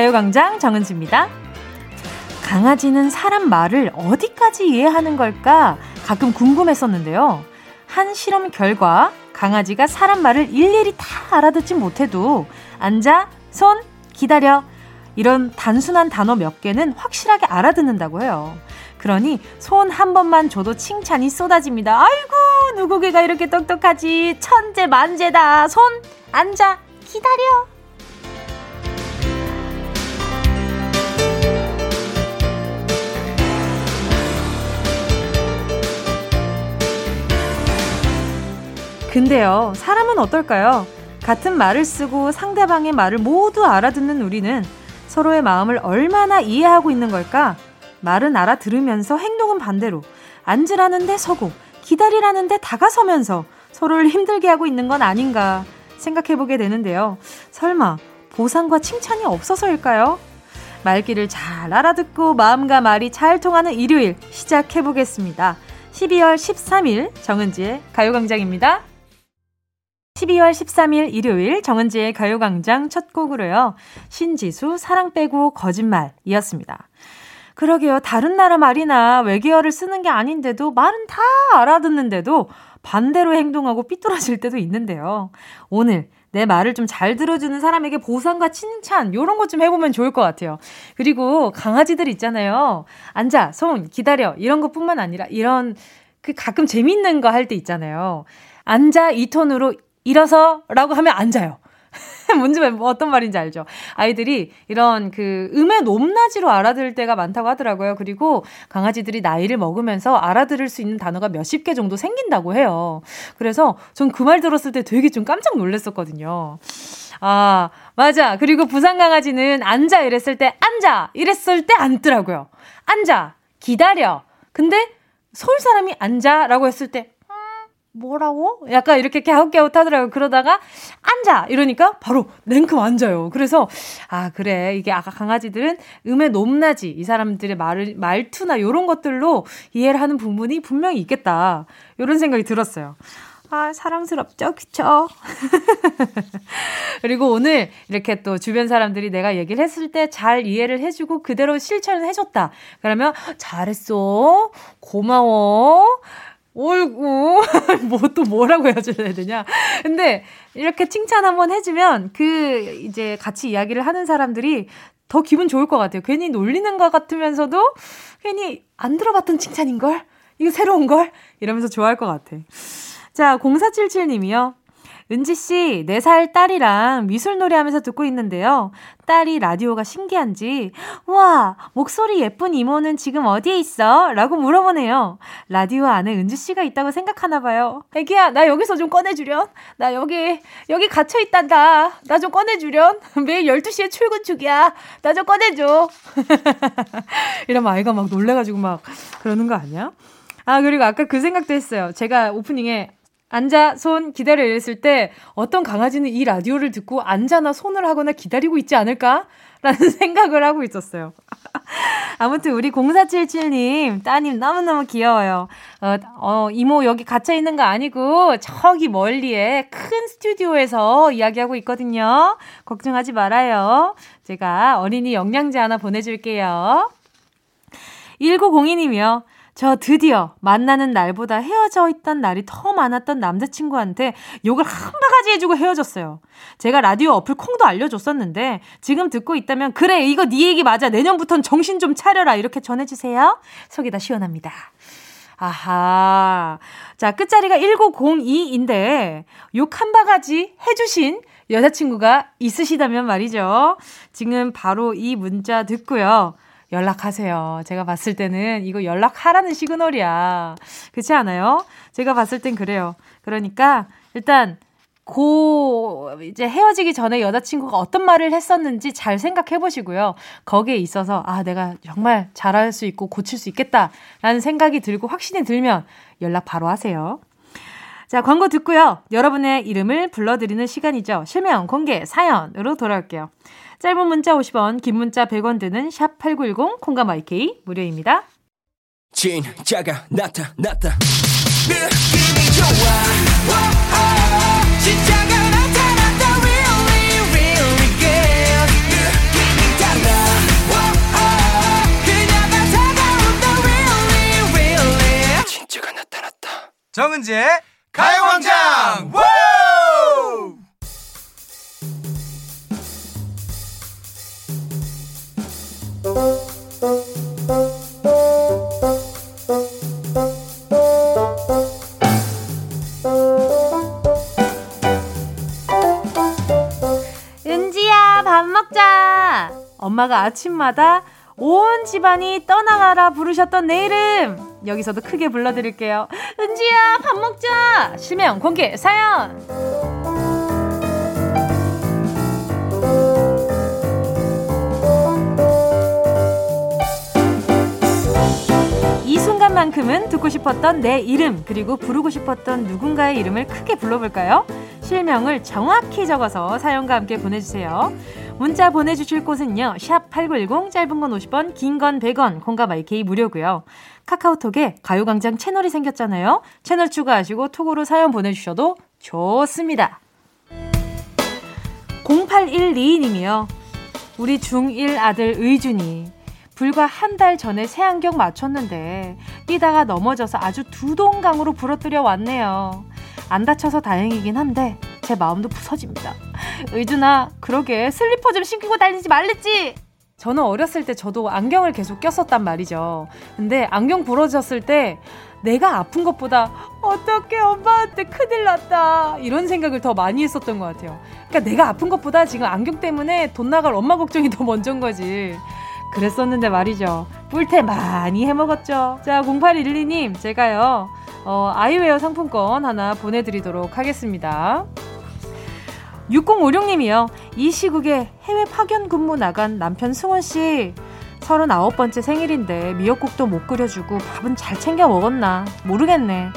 가요광장 정은지입니다. 강아지는 사람 말을 어디까지 이해하는 걸까 가끔 궁금했었는데요. 한 실험 결과 강아지가 사람 말을 일일이 다 알아듣지 못해도 앉아, 손, 기다려. 이런 단순한 단어 몇 개는 확실하게 알아듣는다고 해요. 그러니 손 한 번만 줘도 칭찬이 쏟아집니다. 아이고, 누구 개가 이렇게 똑똑하지? 천재 만재다. 손, 앉아, 기다려. 근데요, 사람은 어떨까요? 같은 말을 쓰고 상대방의 말을 모두 알아듣는 우리는 서로의 마음을 얼마나 이해하고 있는 걸까? 말은 알아들으면서 행동은 반대로 앉으라는데 서고 기다리라는데 다가서면서 서로를 힘들게 하고 있는 건 아닌가 생각해보게 되는데요. 설마 보상과 칭찬이 없어서일까요? 말귀를 잘 알아듣고 마음과 말이 잘 통하는 일요일 시작해보겠습니다. 12월 13일 정은지의 가요광장입니다. 12월 13일 일요일 정은지의 가요광장 첫 곡으로요. 신지수 사랑 빼고 거짓말이었습니다. 그러게요. 다른 나라 말이나 외계어를 쓰는 게 아닌데도 말은 다 알아듣는데도 반대로 행동하고 삐뚤어질 때도 있는데요. 오늘 내 말을 좀 잘 들어주는 사람에게 보상과 칭찬 요런 것 좀 해보면 좋을 것 같아요. 그리고 강아지들 있잖아요. 앉아, 손, 기다려 이런 것뿐만 아니라 이런 그 가끔 재밌는 거 할 때 있잖아요. 앉아 이 톤으로 일어서 라고 하면 앉아요. 뭔지 뭐 어떤 말인지 알죠? 아이들이 이런 그 음의 높낮이로 알아들을 때가 많다고 하더라고요. 그리고 강아지들이 나이를 먹으면서 알아들을 수 있는 단어가 몇십 개 정도 생긴다고 해요. 그래서 전 그 말 들었을 때 되게 좀 깜짝 놀랐었거든요. 아, 맞아. 그리고 부산 강아지는 앉아 이랬을 때 앉아 이랬을 때 앉더라고요. 앉아. 기다려. 근데 서울 사람이 앉아라고 했을 때 뭐라고? 약간 이렇게 갸웃갸웃 하더라고요. 그러다가 앉아! 이러니까 바로 냉큼 앉아요. 그래서, 아, 그래. 이게 아까 강아지들은 음의 높낮이, 이 사람들의 말, 말투나 요런 것들로 이해를 하는 부분이 분명히 있겠다. 요런 생각이 들었어요. 아, 사랑스럽죠? 그쵸? 그리고 오늘 이렇게 또 주변 사람들이 내가 얘기를 했을 때 잘 이해를 해주고 그대로 실천을 해줬다. 그러면 잘했어. 고마워. 올구? 뭐 또 뭐라고 해줘야 되냐? 근데 이렇게 칭찬 한번 해주면 그 이제 같이 이야기를 하는 사람들이 더 기분 좋을 것 같아요. 괜히 놀리는 것 같으면서도 괜히 안 들어봤던 칭찬인걸? 이거 새로운 걸? 이러면서 좋아할 것 같아. 자 0477님이요 은지 씨, 4살 딸이랑 미술 노래 하면서 듣고 있는데요. 딸이 라디오가 신기한지, 와, 목소리 예쁜 이모는 지금 어디에 있어? 라고 물어보네요. 라디오 안에 은지 씨가 있다고 생각하나 봐요. 애기야, 나 여기서 좀 꺼내주렴. 나 여기, 여기 갇혀있단다. 나 좀 꺼내주렴. 매일 12시에 출근 중이야. 나 좀 꺼내줘. 이러면 아이가 막 놀래가지고 막 그러는 거 아니야? 아, 그리고 아까 그 생각도 했어요. 제가 오프닝에 앉아, 손, 기다려 이랬을 때 어떤 강아지는 이 라디오를 듣고 앉아나 손을 하거나 기다리고 있지 않을까? 라는 생각을 하고 있었어요. 아무튼 우리 0477님, 따님 너무너무 귀여워요. 어, 어, 이모 여기 갇혀 있는 거 아니고 저기 멀리에 큰 스튜디오에서 이야기하고 있거든요. 걱정하지 말아요. 제가 어린이 영양제 하나 보내줄게요. 1902님이요. 저 드디어 만나는 날보다 헤어져 있던 날이 더 많았던 남자친구한테 욕을 한 바가지 해주고 헤어졌어요. 제가 라디오 어플 콩도 알려줬었는데 지금 듣고 있다면 그래 이거 네 얘기 맞아 내년부턴 정신 좀 차려라 이렇게 전해주세요. 속이 다 시원합니다. 아하. 자, 끝자리가 1902인데 욕 한 바가지 해주신 여자친구가 있으시다면 말이죠. 지금 바로 이 문자 듣고요. 연락하세요. 제가 봤을 때는 이거 연락하라는 시그널이야. 그렇지 않아요? 제가 봤을 땐 그래요. 그러니까 일단 고 이제 헤어지기 전에 여자친구가 어떤 말을 했었는지 잘 생각해 보시고요. 거기에 있어서 아 내가 정말 잘할 수 있고 고칠 수 있겠다라는 생각이 들고 확신이 들면 연락 바로 하세요. 자, 광고 듣고요. 여러분의 이름을 불러드리는 시간이죠. 실명 공개 사연으로 돌아올게요. 짧은 문자 50원, 긴 문자 100원 드는 샵8910 콩가마이케이 무료입니다. 진짜가 나타났다. 느낌이 좋아. 와, 진짜가 나타났다. Really, really good. 느낌이 달라. 와, 그녀가 다가온다. Really, really. 진짜가 나타났다. 정은지의 가요광장! 은지야 밥 먹자! 엄마가 아침마다 온 집안이 떠나가라 부르셨던 내 이름 여기서도 크게 불러드릴게요 은지야 밥 먹자 실명 공개 사연 이 순간만큼은 듣고 싶었던 내 이름 그리고 부르고 싶었던 누군가의 이름을 크게 불러볼까요? 실명을 정확히 적어서 사연과 함께 보내주세요. 문자 보내주실 곳은요. 샵 8910 짧은 건 50원 긴 건 100원 콩과 마이케이 무료고요. 카카오톡에 가요광장 채널이 생겼잖아요. 채널 추가하시고 톡으로 사연 보내주셔도 좋습니다. 0812님이요. 우리 중1 아들 의준이 불과 한 달 전에 새 안경 맞췄는데 뛰다가 넘어져서 아주 두동강으로 부러뜨려 왔네요. 안 다쳐서 다행이긴 한데 제 마음도 부서집니다. 의준아, 그러게 슬리퍼 좀 신고 다니지 말랬지. 저는 어렸을 때 저도 안경을 계속 꼈었단 말이죠. 근데 안경 부러졌을 때 내가 아픈 것보다 어떻게 엄마한테 큰일 났다 이런 생각을 더 많이 했었던 것 같아요. 그러니까 내가 아픈 것보다 지금 안경 때문에 돈 나갈 엄마 걱정이 더 먼저인 거지. 그랬었는데 말이죠. 뿔테 많이 해먹었죠. 자, 0812님, 제가요, 어, 아이웨어 상품권 하나 보내드리도록 하겠습니다. 6056님이요. 이 시국에 해외 파견 근무 나간 남편 승원씨. 39번째 생일인데 미역국도 못 끓여주고 밥은 잘 챙겨 먹었나 모르겠네.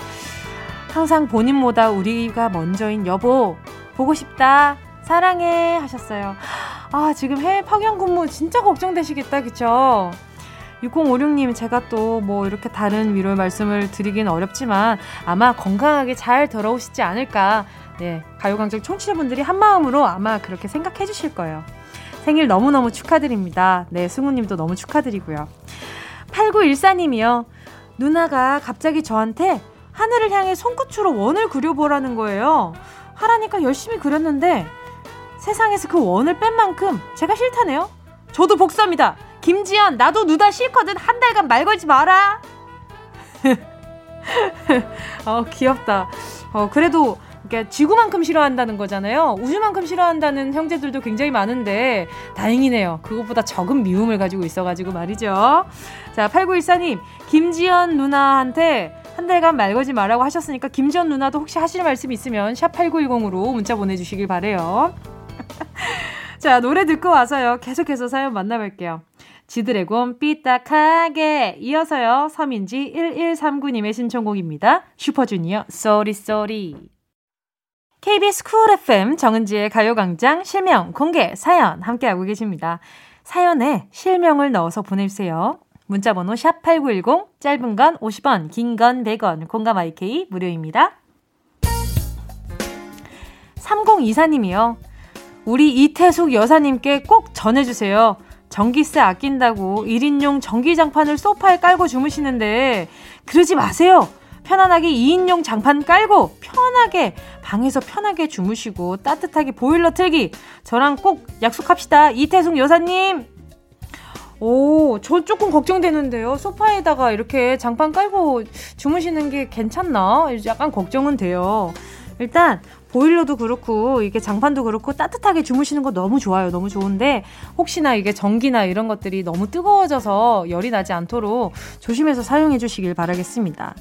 항상 본인보다 우리가 먼저인 여보 보고 싶다 사랑해 하셨어요. 아 지금 해외 파견 근무 진짜 걱정되시겠다 그쵸? 6056님 제가 또 뭐 이렇게 다른 위로의 말씀을 드리긴 어렵지만 아마 건강하게 잘 돌아오시지 않을까 네 가요광장 청취자분들이 한 마음으로 아마 그렇게 생각해 주실 거예요. 생일 너무너무 축하드립니다. 네, 승우님도 너무 축하드리고요. 8914님이요. 누나가 갑자기 저한테 하늘을 향해 손끝으로 원을 그려보라는 거예요. 하라니까 열심히 그렸는데 세상에서 그 원을 뺀 만큼 제가 싫다네요. 저도 복수합니다. 김지연, 나도 누나 싫거든. 한 달간 말 걸지 마라. 어, 귀엽다. 어, 그래도 그러니까 지구만큼 싫어한다는 거잖아요. 우주만큼 싫어한다는 형제들도 굉장히 많은데 다행이네요. 그것보다 적은 미움을 가지고 있어가지고 말이죠. 자, 8914님, 김지연 누나한테 한 달간 말 걸지 말라고 하셨으니까 김지연 누나도 혹시 하실 말씀 있으면 샵 8910으로 문자 보내주시길 바래요. 자, 노래 듣고 와서요. 계속해서 사연 만나볼게요. 지드래곤 삐딱하게 이어서요. 서민지 1139님의 신청곡입니다. 슈퍼주니어 Sorry Sorry KBS Cool FM 정은지의 가요광장 실명 공개 사연 함께하고 계십니다. 사연에 실명을 넣어서 보내주세요. 문자번호 샵8910 짧은 건 50원 긴 건 100원 콩과 my K 무료입니다. 3024님이요. 우리 이태숙 여사님께 꼭 전해주세요. 전기세 아낀다고 1인용 전기장판을 소파에 깔고 주무시는데 그러지 마세요. 편안하게 2인용 장판 깔고 편하게 방에서 편하게 주무시고 따뜻하게 보일러 틀기 저랑 꼭 약속합시다. 이태숙 여사님. 오, 저 조금 걱정되는데요. 소파에다가 이렇게 장판 깔고 주무시는 게 괜찮나? 약간 걱정은 돼요. 일단 보일러도 그렇고 이게 장판도 그렇고 따뜻하게 주무시는 거 너무 좋아요. 너무 좋은데 혹시나 이게 전기나 이런 것들이 너무 뜨거워져서 열이 나지 않도록 조심해서 사용해 주시길 바라겠습니다.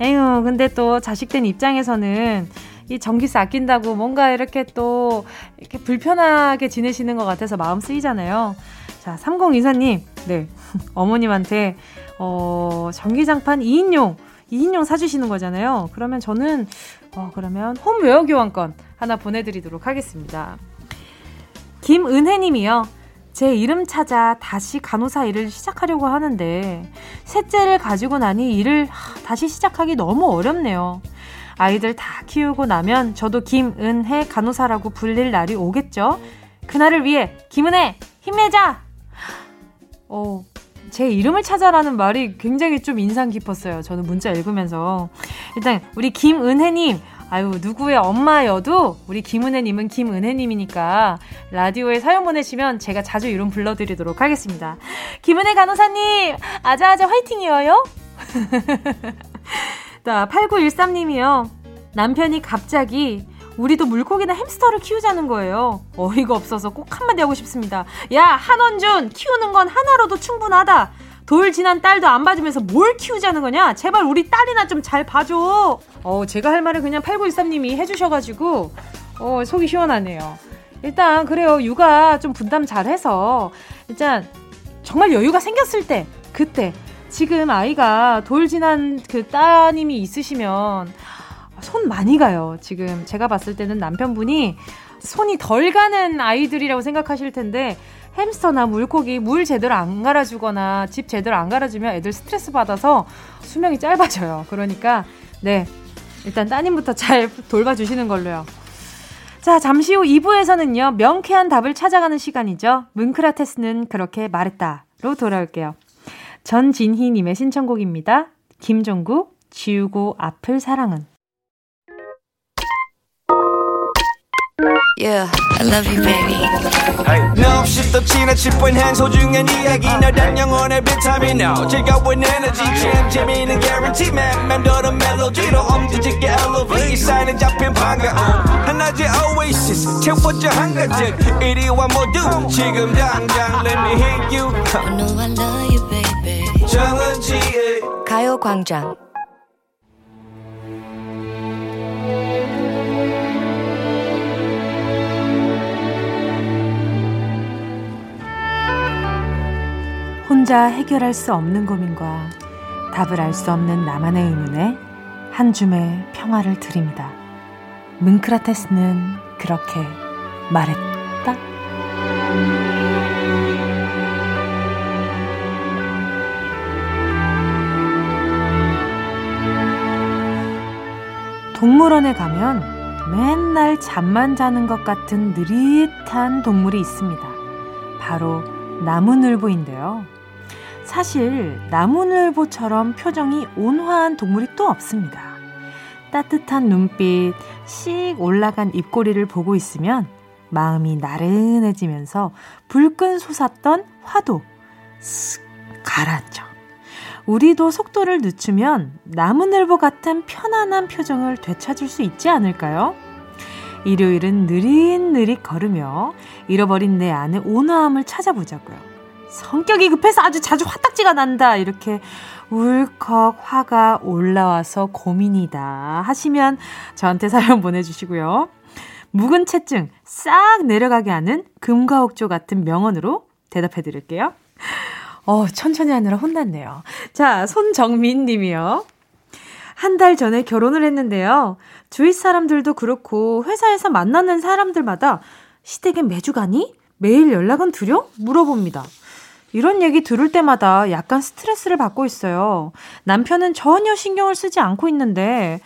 에휴, 근데 또 자식된 입장에서는 이 전기세 아낀다고 뭔가 이렇게 또 이렇게 불편하게 지내시는 것 같아서 마음 쓰이잖아요. 자, 3024님, 네. 어머님한테, 어, 전기장판 2인용, 2인용 사주시는 거잖아요. 그러면 저는, 어, 그러면 홈웨어 교환권 하나 보내드리도록 하겠습니다. 김은혜님이요. 제 이름 찾아 다시 간호사 일을 시작하려고 하는데 셋째를 가지고 나니 일을 다시 시작하기 너무 어렵네요. 아이들 다 키우고 나면 저도 김은혜 간호사라고 불릴 날이 오겠죠? 그날을 위해 김은혜 힘내자! 어, 제 이름을 찾아라는 말이 굉장히 좀 인상 깊었어요. 저는 문자 읽으면서. 일단, 우리 김은혜님, 아유, 누구의 엄마여도 우리 김은혜님은 김은혜님이니까 라디오에 사연 보내시면 제가 자주 이름 불러드리도록 하겠습니다. 김은혜 간호사님, 아자아자 화이팅이에요. 자, 8913님이요. 남편이 갑자기 우리도 물고기나 햄스터를 키우자는 거예요. 어이가 없어서 꼭 한마디 하고 싶습니다. 야, 한원준, 키우는 건 하나로도 충분하다. 돌 지난 딸도 안 봐주면서 뭘 키우자는 거냐? 제발 우리 딸이나 좀 잘 봐줘. 어, 제가 할 말을 그냥 8913님이 해주셔가지고, 어, 속이 시원하네요. 일단, 그래요. 육아 좀 분담 잘 해서, 일단, 정말 여유가 생겼을 때, 그때, 지금 아이가 돌 지난 그 따님이 있으시면, 손 많이 가요. 지금 제가 봤을 때는 남편분이 손이 덜 가는 아이들이라고 생각하실 텐데 햄스터나 물고기 물 제대로 안 갈아주거나 집 제대로 안 갈아주면 애들 스트레스 받아서 수명이 짧아져요. 그러니까 네 일단 따님부터 잘 돌봐주시는 걸로요. 자 잠시 후 2부에서는요 명쾌한 답을 찾아가는 시간이죠. 문크라테스는 그렇게 말했다로 돌아올게요. 전진희님의 신청곡입니다. 김종국 지우고 아플 사랑은 Yeah, I love you, baby. 너 없이 또 지나칠 뻔한 소중한 이야기. 너란 영혼의 비타민. now 즐거운 에너지. 참 재미있는 guarantee. man 맴도는 멜로디로 엄지짓게 elevate. 사인은 잡힌 반가움 하나의 oasis. 채워져 한가득 이리와 모두. 지금 당장 let me hit you. I know I love you, baby. 정은지의 가요광장. 혼자 해결할 수 없는 고민과 답을 알 수 없는 나만의 의문에 한 줌의 평화를 드립니다. 문크라테스는 그렇게 말했다. 동물원에 가면 맨날 잠만 자는 것 같은 느릿한 동물이 있습니다. 바로 나무늘보인데요. 사실 나무늘보처럼 표정이 온화한 동물이 또 없습니다. 따뜻한 눈빛, 씩 올라간 입꼬리를 보고 있으면 마음이 나른해지면서 불끈 솟았던 화도 쓱 가라앉죠. 우리도 속도를 늦추면 나무늘보 같은 편안한 표정을 되찾을 수 있지 않을까요? 일요일은 느릿느릿 걸으며 잃어버린 내 안의 온화함을 찾아보자고요. 성격이 급해서 아주 자주 화딱지가 난다. 이렇게 울컥 화가 올라와서 고민이다. 하시면 저한테 사연 보내주시고요. 묵은 채증 싹 내려가게 하는 금가옥조 같은 명언으로 대답해 드릴게요. 어, 천천히 하느라 혼났네요. 자, 손정민 님이요. 한 달 전에 결혼을 했는데요. 주위 사람들도 그렇고 회사에서 만나는 사람들마다 시댁에 매주 가니? 매일 연락은 드려? 물어봅니다. 이런 얘기 들을 때마다 약간 스트레스를 받고 있어요. 남편은 전혀 신경을 쓰지 않고 있는데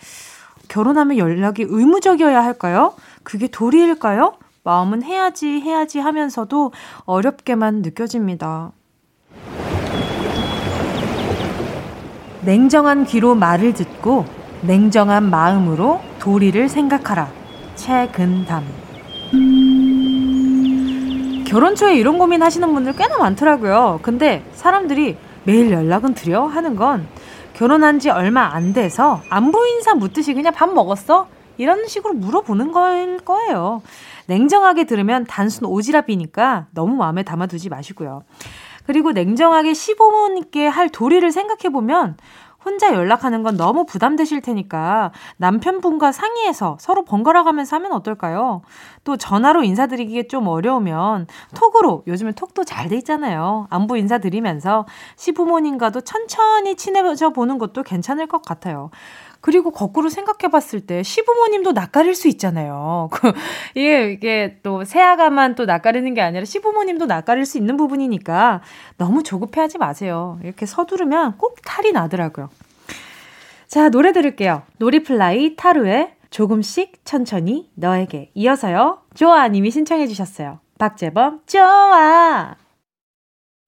결혼하면 연락이 의무적이어야 할까요? 그게 도리일까요? 마음은 해야지 해야지 하면서도 어렵게만 느껴집니다. 냉정한 귀로 말을 듣고 냉정한 마음으로 도리를 생각하라. 최근담. 결혼 초에 이런 고민 하시는 분들 꽤나 많더라고요. 근데 사람들이 매일 연락은 드려? 하는 건 결혼한 지 얼마 안 돼서 안부 인사 묻듯이 그냥 밥 먹었어? 이런 식으로 물어보는 걸 거예요. 냉정하게 들으면 단순 오지랖이니까 너무 마음에 담아두지 마시고요. 그리고 냉정하게 시부모님께 할 도리를 생각해보면 혼자 연락하는 건 너무 부담되실 테니까 남편분과 상의해서 서로 번갈아 가면서 하면 어떨까요? 또 전화로 인사드리기 좀 어려우면 톡으로 요즘에 톡도 잘 돼 있잖아요. 안부 인사드리면서 시부모님과도 천천히 친해져 보는 것도 괜찮을 것 같아요. 그리고 거꾸로 생각해 봤을 때 시부모님도 낯가릴 수 있잖아요. 그, 이게, 이게 또 새아가만 또 낯가리는 게 아니라 시부모님도 낯가릴 수 있는 부분이니까 너무 조급해 하지 마세요. 이렇게 서두르면 꼭 탈이 나더라고요. 자, 노래 들을게요. 놀이플라이 타루의 조금씩 천천히 너에게 이어서요. 조아님이 신청해 주셨어요. 박재범, 좋아!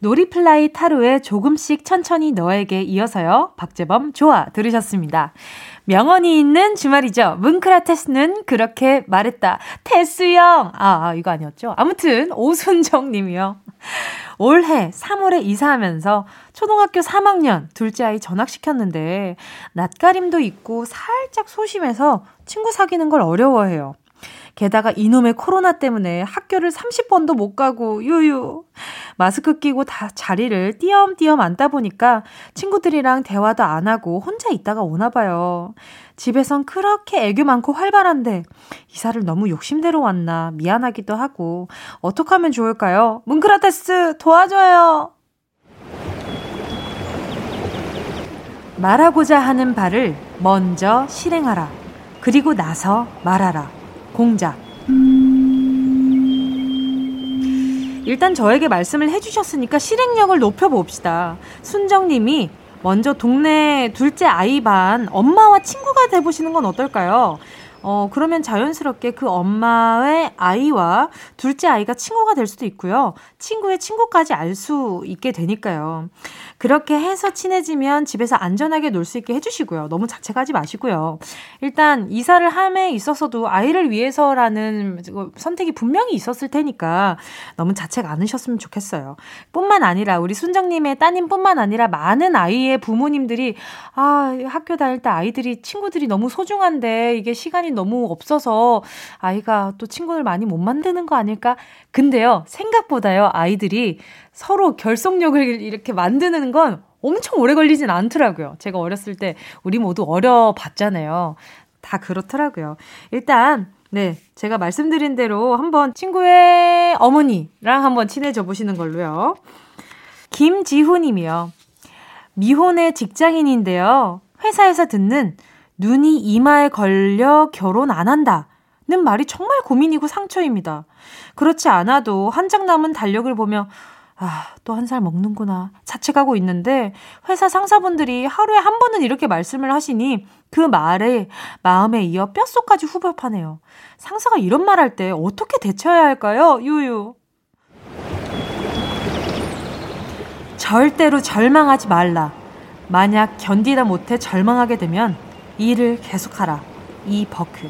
놀이플라이 타로에 조금씩 천천히 너에게 이어서요. 박재범 좋아 들으셨습니다. 명언이 있는 주말이죠. 뭉크라 테스는 그렇게 말했다. 테스 형! 아, 아, 이거 아니었죠? 아무튼, 오순정 님이요. 올해 3월에 이사하면서 초등학교 3학년 둘째 아이 전학시켰는데, 낯가림도 있고 살짝 소심해서 친구 사귀는 걸 어려워해요. 게다가 이놈의 코로나 때문에 학교를 30번도 못 가고 유유. 마스크 끼고 다 자리를 띄엄띄엄 앉다 보니까 친구들이랑 대화도 안 하고 혼자 있다가 오나 봐요. 집에선 그렇게 애교 많고 활발한데 이사를 너무 욕심대로 왔나 미안하기도 하고 어떡 하면 좋을까요? 뭉크라테스 도와줘요. 말하고자 하는 바를 먼저 실행하라. 그리고 나서 말하라. 공작. 일단 저에게 말씀을 해주셨으니까 실행력을 높여봅시다. 순정님이 먼저 동네 둘째 아이 반 엄마와 친구가 돼보시는 건 어떨까요? 어, 그러면 자연스럽게 그 엄마의 아이와 둘째 아이가 친구가 될 수도 있고요. 친구의 친구까지 알 수 있게 되니까요. 그렇게 해서 친해지면 집에서 안전하게 놀 수 있게 해주시고요. 너무 자책하지 마시고요. 일단 이사를 함에 있어서도 아이를 위해서라는 선택이 분명히 있었을 테니까 너무 자책 않으셨으면 좋겠어요. 뿐만 아니라 우리 순정님의 따님뿐만 아니라 많은 아이의 부모님들이 아 학교 다닐 때 아이들이 친구들이 너무 소중한데 이게 시간이 너무 없어서 아이가 또 친구를 많이 못 만드는 거 아닐까? 근데요 생각보다요 아이들이 서로 결속력을 이렇게 만드는 건 엄청 오래 걸리진 않더라고요. 제가 어렸을 때 우리 모두 어려봤잖아요. 다 그렇더라고요. 일단 네, 제가 말씀드린 대로 한번 친구의 어머니랑 한번 친해져 보시는 걸로요. 김지후 님이요. 미혼의 직장인인데요. 회사에서 듣는 눈이 이마에 걸려 결혼 안 한다. 는 말이 정말 고민이고 상처입니다. 그렇지 않아도 한 장 남은 달력을 보며 아, 또 한 살 먹는구나. 자책하고 있는데 회사 상사분들이 하루에 한 번은 이렇게 말씀을 하시니 그 말에 마음에 이어 뼛속까지 후벼파네요. 상사가 이런 말 할 때 어떻게 대처해야 할까요? 유유. 절대로 절망하지 말라. 만약 견디다 못해 절망하게 되면 일을 계속하라. 이 버크.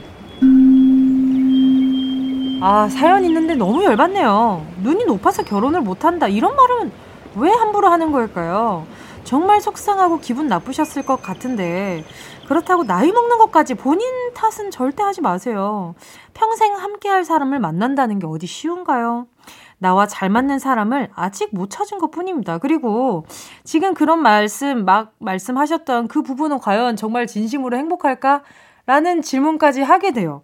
아, 사연 있는데 너무 열받네요. 눈이 높아서 결혼을 못한다. 이런 말은 왜 함부로 하는 걸까요? 정말 속상하고 기분 나쁘셨을 것 같은데, 그렇다고 나이 먹는 것까지 본인 탓은 절대 하지 마세요. 평생 함께 할 사람을 만난다는 게 어디 쉬운가요? 나와 잘 맞는 사람을 아직 못 찾은 것 뿐입니다. 그리고 지금 그런 말씀, 막 말씀하셨던 그 부분은 과연 정말 진심으로 행복할까? 라는 질문까지 하게 돼요.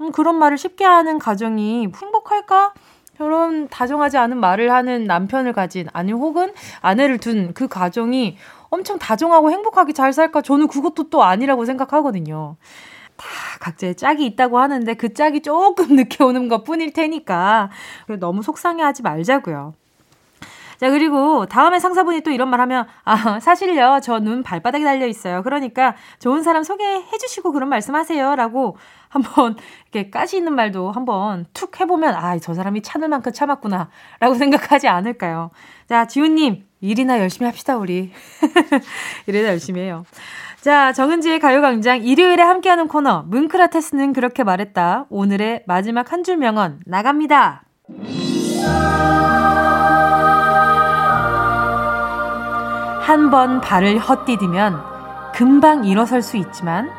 음, 그런 말을 쉽게 하는 가정이 행복할까? 결혼 다정하지 않은 말을 하는 남편을 가진 아니 혹은 아내를 둔 그 가정이 엄청 다정하고 행복하게 잘 살까? 저는 그것도 또 아니라고 생각하거든요. 다 각자의 짝이 있다고 하는데 그 짝이 조금 늦게 오는 것 뿐일 테니까 너무 속상해 하지 말자고요. 자, 그리고 다음에 상사분이 또 이런 말 하면, 아, 사실요, 저 눈 발바닥에 달려 있어요. 그러니까 좋은 사람 소개해 주시고 그런 말씀 하세요. 라고 한번 이렇게 가시 있는 말도 한번 툭 해보면, 아, 저 사람이 참을 만큼 참았구나. 라고 생각하지 않을까요? 자, 지훈님, 일이나 열심히 합시다, 우리. 일이나 열심히 해요. 자, 정은지의 가요광장 일요일에 함께하는 코너, 뭉크라테스는 그렇게 말했다. 오늘의 마지막 한 줄 명언, 나갑니다. 한 번 발을 헛디디면 금방 일어설 수 있지만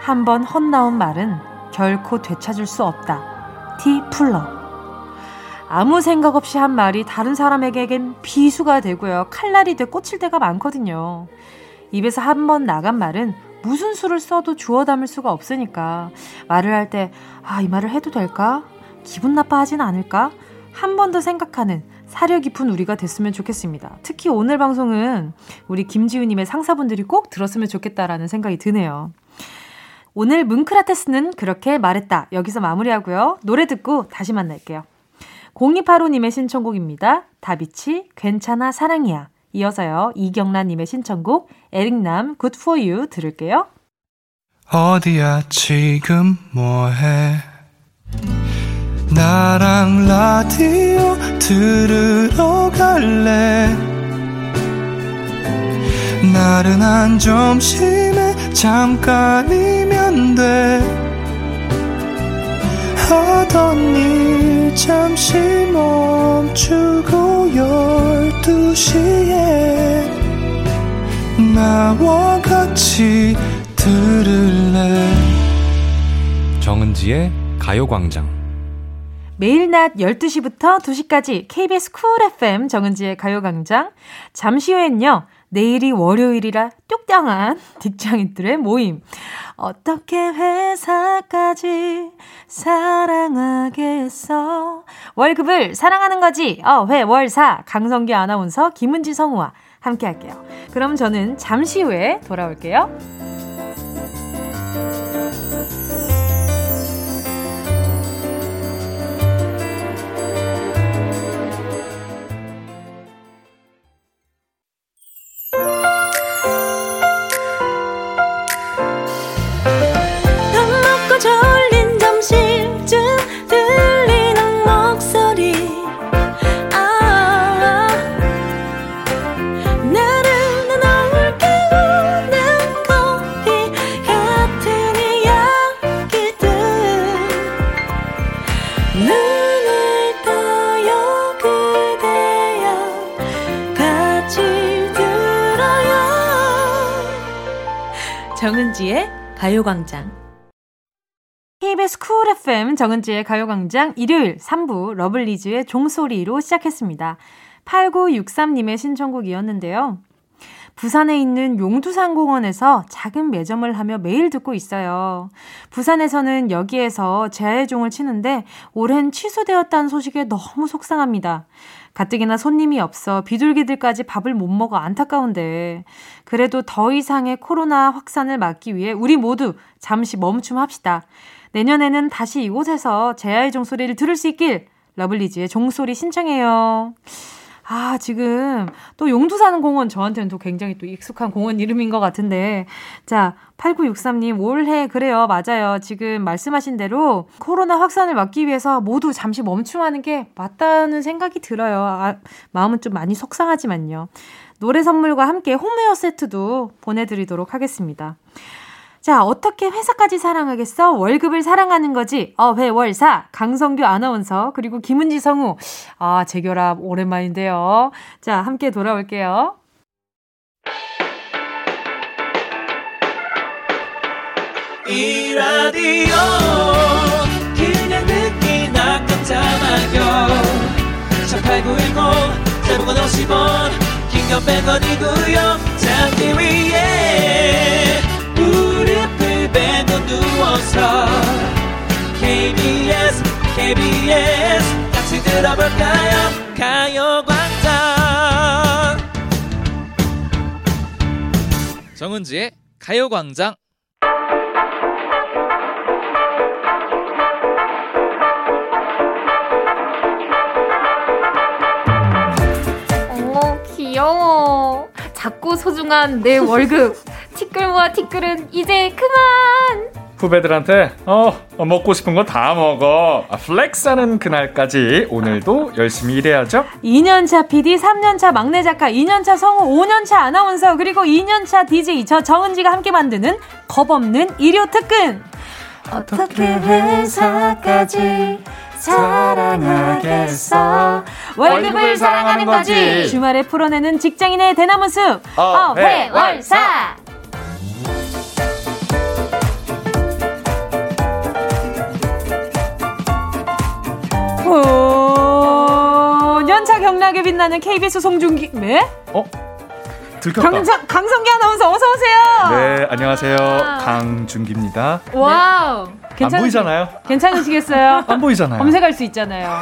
한 번 헛나온 말은 결코 되찾을 수 없다. 티 풀러. 아무 생각 없이 한 말이 다른 사람에게겐 비수가 되고요. 칼날이 돼 꽂힐 때가 많거든요. 입에서 한 번 나간 말은 무슨 수를 써도 주워 담을 수가 없으니까 말을 할 때, 아, 이 말을 해도 될까? 기분 나빠하진 않을까? 한 번 더 생각하는 사려 깊은 우리가 됐으면 좋겠습니다. 특히 오늘 방송은 우리 김지우님의 상사분들이 꼭 들었으면 좋겠다라는 생각이 드네요. 오늘 뭉크라테스는 그렇게 말했다. 여기서 마무리하고요. 노래 듣고 다시 만날게요. 0285님의 신청곡입니다. 다비치 괜찮아 사랑이야. 이어서요. 이경란님의 신청곡 에릭남 Good For You 들을게요. 어디야 지금 뭐해 나랑 라디오 들으러 갈래 나른한 점심에 잠깐이면 돼 하던 일 잠시 멈추고 열두 시에 나와 같이 들을래? 정은지의 가요광장. 매일 낮 12시부터 2시까지 KBS 쿨 FM 정은지의 가요광장. 잠시 후엔요, 내일이 월요일이라 뚝장한 직장인들의 모임. 어떻게 회사까지 사랑하겠어? 월급을 사랑하는 거지. 어, 회, 월, 사. 강성기 아나운서, 김은지 성우와 함께 할게요. 그럼 저는 잠시 후에 돌아올게요. 가요광장. KBS Cool FM 정은지의 가요광장 일요일 3부 러블리즈의 종소리로 시작했습니다. 8963님의 신청곡이었는데요. 부산에 있는 용두산 공원에서 작은 매점을 하며 매일 듣고 있어요. 부산에서는 여기에서 제야종을 치는데 올해는 취소되었다는 소식에 너무 속상합니다. 가뜩이나 손님이 없어 비둘기들까지 밥을 못 먹어 안타까운데 그래도 더 이상의 코로나 확산을 막기 위해 우리 모두 잠시 멈춤합시다. 내년에는 다시 이곳에서 제아의 종소리를 들을 수 있길 러블리즈의 종소리 신청해요. 아, 지금 또 용두 사는 공원 저한테는 또 굉장히 또 익숙한 공원 이름인 것 같은데. 자, 8963님, 올해 그래요. 맞아요. 지금 말씀하신 대로 코로나 확산을 막기 위해서 모두 잠시 멈춤하는 게 맞다는 생각이 들어요. 아, 마음은 좀 많이 속상하지만요. 노래 선물과 함께 홈웨어 세트도 보내드리도록 하겠습니다. 자, 어떻게 회사까지 사랑하겠어? 월급을 사랑하는 거지. 어, 회, 월, 사. 강성규 아나운서, 그리고 김은지 성우. 아, 재결합 오랜만인데요. 자, 함께 돌아올게요. 이 라디오 그냥 듣기나 깜짝마요 18910 대목원 50원 긴건 100원이고요 잠기 베고 누워서 KBS KBS 같이 들어볼까요? 가요광장. 정은지의 가요광장. 어머 귀여워. 작고 소중한 내 월급 티끌 모아 티끌은 이제 그만. 후배들한테 어, 어, 먹고 싶은 거 다 먹어. 아, flex하는 그날까지 오늘도 열심히 일해야죠. 2년차 PD, 3년차 막내 작가, 2년차 성우, 5년차 아나운서, 그리고 2년차 DJ 저 정은지가 함께 만드는 겁없는 일요 특근. 어떻게 회사까지 사랑하겠어? 월급을 사랑하는 거지. 주말에 풀어내는 직장인의 대나무 숲. 어회월사 경락에 빛나는 KBS 송중기 네? 어? 들켰다. 강성, 강성규 아나운서 어서 오세요. 네 안녕하세요. 강중기입니다. 와우. 안 보이잖아요. 괜찮으시겠어요? 안 보이잖아요. 검색할 수 있잖아요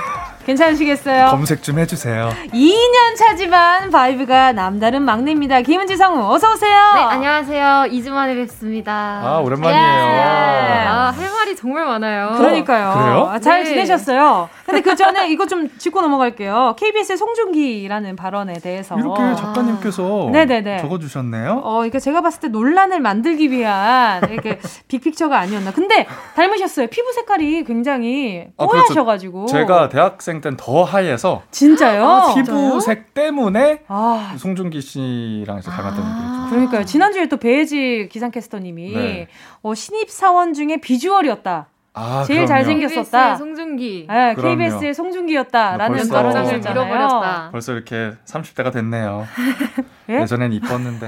괜찮으시겠어요? 검색 좀 해주세요. 2년 차지만 vibe가 남다른 막내입니다. 김은지 성우 어서 오세요. 네, 안녕하세요. 2주 만에 뵙습니다. 아 오랜만이에요. 아, 할 말이 정말 많아요. 그러니까요. 그래요? 아, 잘 네. 지내셨어요? 근데 그 전에 이거 좀 짚고 넘어갈게요. KBS의 송중기라는 발언에 대해서. 이렇게 작가님께서 네네네. 적어주셨네요. 어, 그러니까 제가 봤을 때 논란을 만들기 위한 이렇게 빅픽처가 아니었나. 근데 닮으셨어요. 피부 색깔이 굉장히 아, 그렇죠. 제가 대학생 땐더 하얘서 진짜요? 아, 피부색 때문에 아, 송중기 씨랑 이제 닮았다는 얘기 좀. 그러니까요. 지난주에 또 배지 기상캐스터님이 네. 어, 신입 사원 중에 비주얼이었다. 아, 제일 그럼요. 잘생겼- 생겼었다. KBS의 송중기. 네. KBS의 송중기였다라는 발언을. 밀어버렸다. 벌써 이렇게 30대가 됐네요. 예? 예전엔 이뻤는데.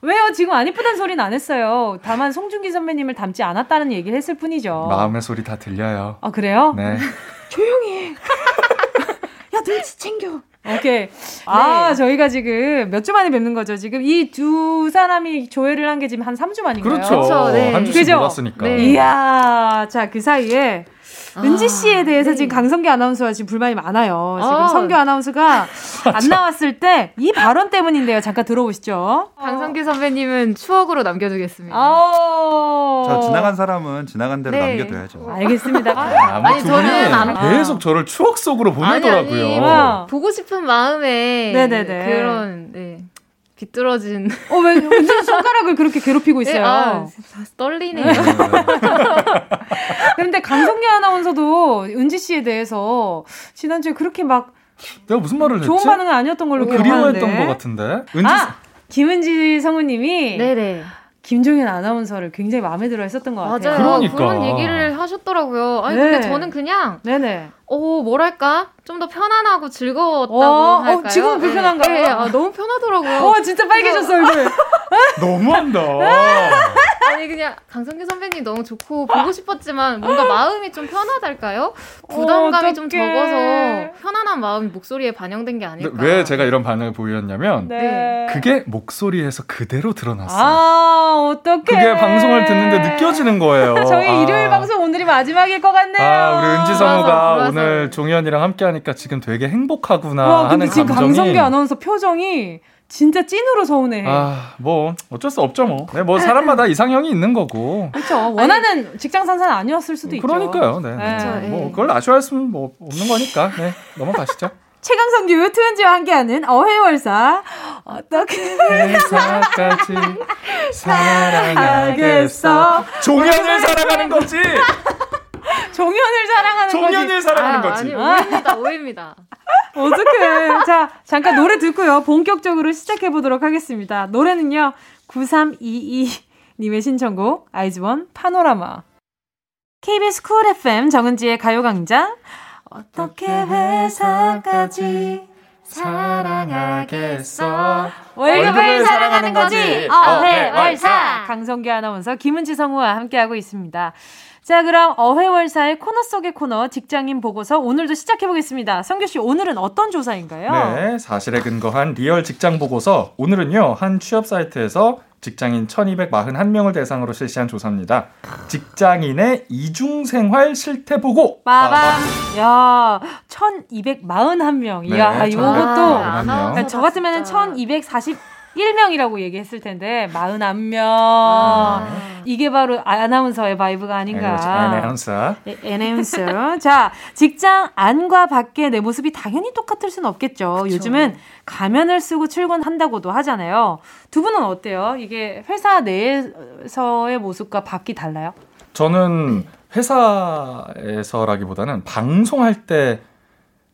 왜요? 지금 안 이쁘다는 소리는 안 했어요. 다만 송중기 선배님을 닮지 않았다는 얘기를 했을 뿐이죠. 마음의 소리 다 들려요. 아 그래요? 네. 야 눈치 챙겨. 오케이. 아 저희가 지금 몇 주 만에 뵙는 거죠. 지금 이 두 사람이 조회를 한 게 지금 한 3주 만인가요? 그렇죠. 그렇죠, 네. 한 주씩 그죠? 몰았으니까. 네. 이야, 자 그 사이에 은지 씨에 대해서 네. 지금 강성기 아나운서가 지금 불만이 많아요. 지금 아. 성규 아나운서가 안 나왔을 때 이 발언 때문인데요. 잠깐 들어보시죠. 강성기 선배님은 추억으로 남겨두겠습니다. 아우. 저 지나간 사람은 지나간 대로 네. 남겨둬야죠. 알겠습니다. 아, 뭐 아니, 두 저는 안- 계속 저를 추억 속으로 보내더라고요. 아니, 아니, 와. 보고 싶은 마음에 네네네. 그런 네, 비뚤어진 어, 왜 은지 손가락을 그렇게 괴롭히고 있어요? 네, 아, 떨리네요. 그런데 강성기 아나운서도 은지 씨에 대해서 지난주에 그렇게 막 내가 무슨 말을 했지? 좋은 반응은 아니었던 걸로 기억하는데. 그리워했던 것 같은데. 은지 아, 김은지 성우님이 네네. 김종현 아나운서를 굉장히 마음에 들어 했었던 것 같아요. 맞아요. 그러니까. 그런 얘기를 하셨더라고요. 아니 네. 근데 저는 그냥 네네. 어 뭐랄까 좀 더 편안하고 즐거웠다고 어, 어, 할까요? 지금은 불편한가요? 네, 네, 아, 너무 편하더라고요. 어, 진짜 빨개졌어, 얼굴. 너무한다. 아니 그냥 강성기 선배님 너무 좋고 보고 싶었지만 뭔가 마음이 좀 편하달까요? 부담감이 좀 어떡해. 적어서 편안한 마음이 목소리에 반영된 게 아닐까. 왜 제가 이런 반응을 보였냐면 네. 그게 목소리에서 그대로 드러났어요. 아, 어떡해. 그게 방송을 듣는데 느껴지는 거예요. 저희 아. 일요일 방송 오늘이 마지막일 것 같네요. 아, 우리 은지 성우가 불화서. 오늘 종현이랑 함께 하니까 지금 되게 행복하구나 와, 근데 하는 지금 감정이 강성기 아나운서 표정이 진짜 찐으로 서운해. 아, 뭐 어쩔 수 없죠, 뭐. 네, 뭐 사람마다 이상형이 있는 거고. 그렇죠. 원하는 직장 상사는 아니었을 수도 있죠. 그러니까요. 네. 네. 뭐 예. 그걸 아쉬워했으면 뭐 없는 거니까. 네. 넘어가시죠. 최강성규 트은지와 함께하는 어회월사 어떻게 회사까지 사랑하겠어. 종현을 사랑하는 거지. 종현을 사랑하는 거지. 종현을 사랑하는 아, 거지. 아니 오해입니다. 오해입니다. 어떡해. 자, 잠깐 노래 듣고요. 본격적으로 시작해 보도록 하겠습니다. 노래는요, 9322 님의 신청곡, 아이즈원 파노라마. KBS Cool FM 정은지의 가요광장. 어떻게 회사까지 사랑하겠어. 월급을 사랑하는 거지. 어회월사. 어회월사. 강성규 아나운서 김은지 성우와 함께하고 있습니다. 자, 그럼 어회월사의 코너 속의 코너 직장인 보고서 오늘도 시작해 보겠습니다. 성규 씨, 오늘은 어떤 조사인가요? 네, 사실에 근거한 real 직장 보고서. 오늘은요, 한 취업 사이트에서 직장인 1241명을 대상으로 실시한 조사입니다. 직장인의 이중생활 실태 보고. 빠밤. 야, 1241명. 네, 이야, 이것도. 아, 그러니까 저 같으면 진 짜. 1241명이라고 얘기했을 텐데, 41명. 아. 이게 바로 아나운서의 vibe가 아닌가. 네, 아나운서. 네, 애나운서. 자, 직장 안과 밖의 내 모습이 당연히 똑같을 수는 없겠죠. 요즘은 가면을 쓰고 출근한다고도 하잖아요. 두 분은 어때요? 이게 회사 내에서의 모습과 밖이 달라요? 저는 회사에서라기보다는 방송할 때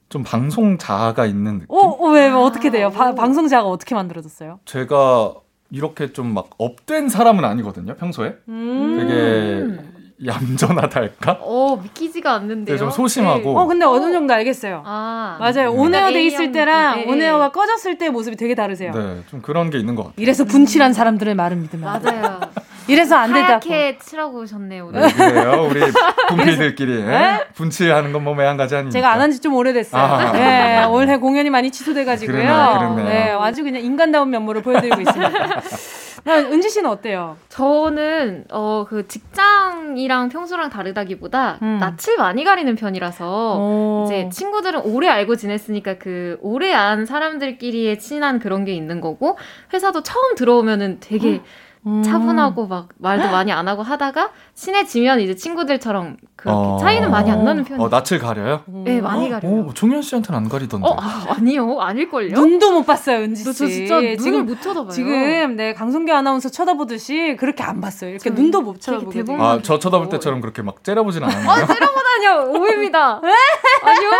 좀 방송 자아가 있는 느낌? 어, 어, 왜, 왜 어떻게 돼요? 바- 방송 자아가 어떻게 만들어졌어요? 제가 이렇게 좀 막 up된 사람은 아니거든요, 평소에. 음. 되게 얌전하달까? 어 믿기지가 않는데요. 되게 좀 소심하고. 어, 근데 어느 정도 알겠어요. 아 맞아요. 네. on air 돼 있을 때랑. 네, on air가 꺼졌을 때 모습이 되게 다르세요. 네, 좀 그런 게 있는 것 같아요. 이래서 분칠한 사람들의 말을 믿으면. 맞아요. 이래서 안 된다고. 하얗게 칠하고 오셨네요. 오늘. 네, 그래요. 우리 분필들끼리 예? 분칠하는 건뭐매한 가지 아니니까. 제가 안 한 지 좀 오래됐어요. 아. 네, 올해 공연이 많이 취소돼가지고요. 그러네요, 그러네요. 네, 아주 그냥 인간다운 면모를 보여드리고 있습니다. 나 은지 씨는 어때요? 저는 어 그 직장이랑 평소랑 다르다기보다 음. 낯을 많이 가리는 편이라서 오. 이제 친구들은 오래 알고 지냈으니까 그 오래 안 사람들끼리의 친한 그런 게 있는 거고 회사도 처음 들어오면은 되게 음. 차분하고 막 말도 많이 안 하고 하다가 친해지면 이제 친구들처럼 그렇게 어. 차이는 많이 안 나는 편이에요. 어, 낯을 가려요? 네, 많이 가려요. 오, 종현 씨한테는 안 가리던데. 어, 아, 아니요. 아닐걸요? 눈도 못 봤어요, 은지 씨. 너저 진짜 눈을 지금 못 쳐다봐요. 지금 네 강성규 아나운서 쳐다보듯이 그렇게 안 봤어요. 이렇게 저 눈도 못. 대범- 아, 저 쳐다볼 때처럼 그렇게 막 째려보진 않았나요? 아, 찌르고다녀 오해입니다. 아니요.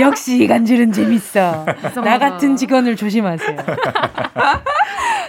역시 이간질은 재밌어. 나. 같은 직원을 조심하세요.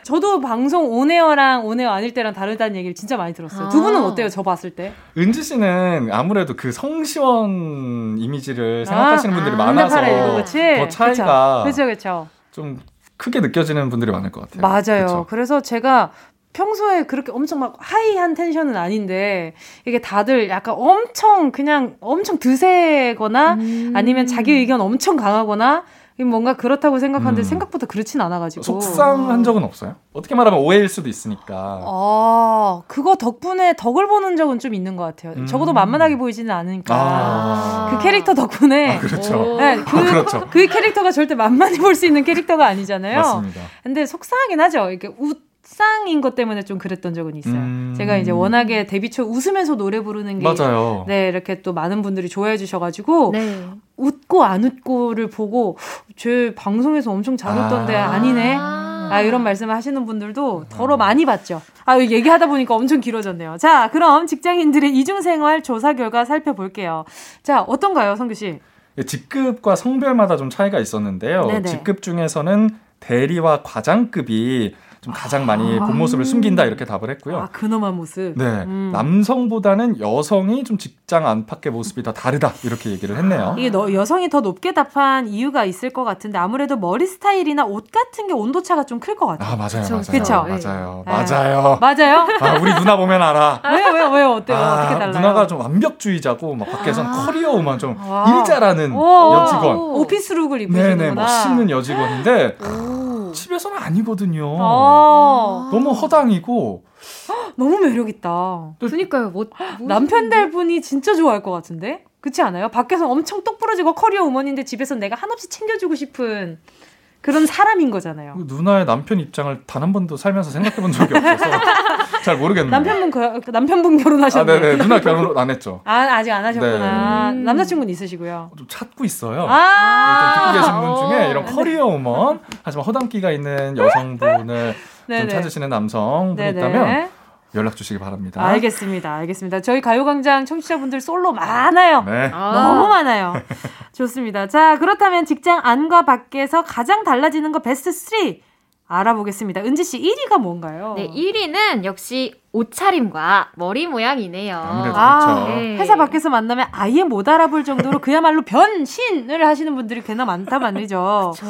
저도 방송 온에어랑 온에어 아닐 때랑 다르다는 얘기를 진짜 많이 들었어요. 두 분은 아. 어때요? 저 봤을 때? 은지 씨는 아무래도 그 성시원 이미지를 생각하시는 분들이 아, 많아서? 더 차이가 그렇죠, 그렇죠. 좀 크게 느껴지는 분들이 많을 것 같아요. 맞아요. 그쵸? 그래서 제가 평소에 그렇게 엄청 막 하이한 텐션은 아닌데 이게 다들 약간 엄청 그냥 엄청 드세거나 음. 아니면 자기 의견 엄청 강하거나 뭔가 그렇다고 생각하는데 음. 생각보다 그렇진 않아가지고 속상한 적은 없어요? 어떻게 말하면 오해일 수도 있으니까. 아, 그거 덕분에 덕을 보는 적은 좀 있는 것 같아요. 음. 적어도 만만하게 보이지는 않으니까. 아. 그 캐릭터 덕분에. 아, 그렇죠. 네, 그, 아, 그렇죠. 그 캐릭터가 절대 만만히 볼 수 있는 캐릭터가 아니잖아요. 맞습니다. 근데 속상하긴 하죠. 이렇게 웃 상인 것 때문에 좀 그랬던 적은 있어요. 음. 제가 이제 워낙에 데뷔 초 웃으면서 노래 부르는 게. 맞아요. 네, 이렇게 또 많은 분들이 좋아해 주셔가지고. 네. 웃고 안 웃고를 보고, 쟤 방송에서 엄청 잘 웃던데 아. 아니네. 아, 이런 말씀을 하시는 분들도 더러 많이 봤죠. 아, 얘기하다 보니까 엄청 길어졌네요. 자, 그럼 직장인들의 이중생활 조사 결과 살펴볼게요. 자, 어떤가요, 성규 씨? 직급과 성별마다 좀 차이가 있었는데요. 네네. 직급 중에서는 대리와 과장급이 좀 가장 많이 본 모습을 숨긴다 이렇게 답을 했고요. 아, 근엄한 모습. 네, 음. 남성보다는 여성이 좀 직장 안팎의 모습이 더 다르다 이렇게 얘기를 했네요. 이게 너, 여성이 더 높게 답한 이유가 있을 것 같은데 아무래도 머리 스타일이나 옷 같은 게 온도 차가 좀 클 것 같아요. 아 맞아요, 그쵸, 맞아요, 그쵸. 맞아요, 네. 맞아요. 맞아요? 아 우리 누나 보면 알아. 왜요, 왜요, 왜요? 어때요? 아, 어떻게 달라요? 누나가 좀 완벽주의자고 막 밖에선 아. 커리어우먼 좀 와. 일자라는 오, 여직원. 오피스룩을 네네 입으시는구나. 멋있는 여직원인데 오. 집에서는 아니거든요. 아, 너무 허당이고 너무 매력있다. 그니까요. 뭐, 뭐 남편 될 분이 진짜 좋아할 것 같은데? 그렇지 않아요? 밖에서 엄청 똑부러지고 커리어 우먼인데 집에서 내가 한없이 챙겨주고 싶은 그런 사람인 거잖아요. 누나의 남편 입장을 단 한 번도 살면서 생각해 본 적이 없어서 잘 모르겠네요. 남편분 거, 남편분 아, 결혼하셨나요? 네네. 누나 결혼 안 했죠. 아, 아직 안 하셨구나. 네. 음. 남자친구는 있으시고요. 좀 찾고 있어요. 아, 좀 듣고 계신 분 중에 이런 네. 커리어 우먼 하지만 허당기가 있는 여성분을 네네. 좀 찾으시는 남성분이 네네. 있다면 연락 주시기 바랍니다. 알겠습니다. 알겠습니다. 저희 가요광장 청취자분들 솔로 많아요. 네. 아. 너무 많아요. 좋습니다. 자, 그렇다면 직장 안과 밖에서 가장 달라지는 거 베스트 3 알아보겠습니다. 은지 씨 1위가 뭔가요? 네, 1위는 역시 옷차림과 머리 모양이네요. 아, 그렇죠. 네. 회사 밖에서 만나면 아예 못 알아볼 정도로 그야말로 변신을 하시는 분들이 꽤나 많다 말이죠. 저...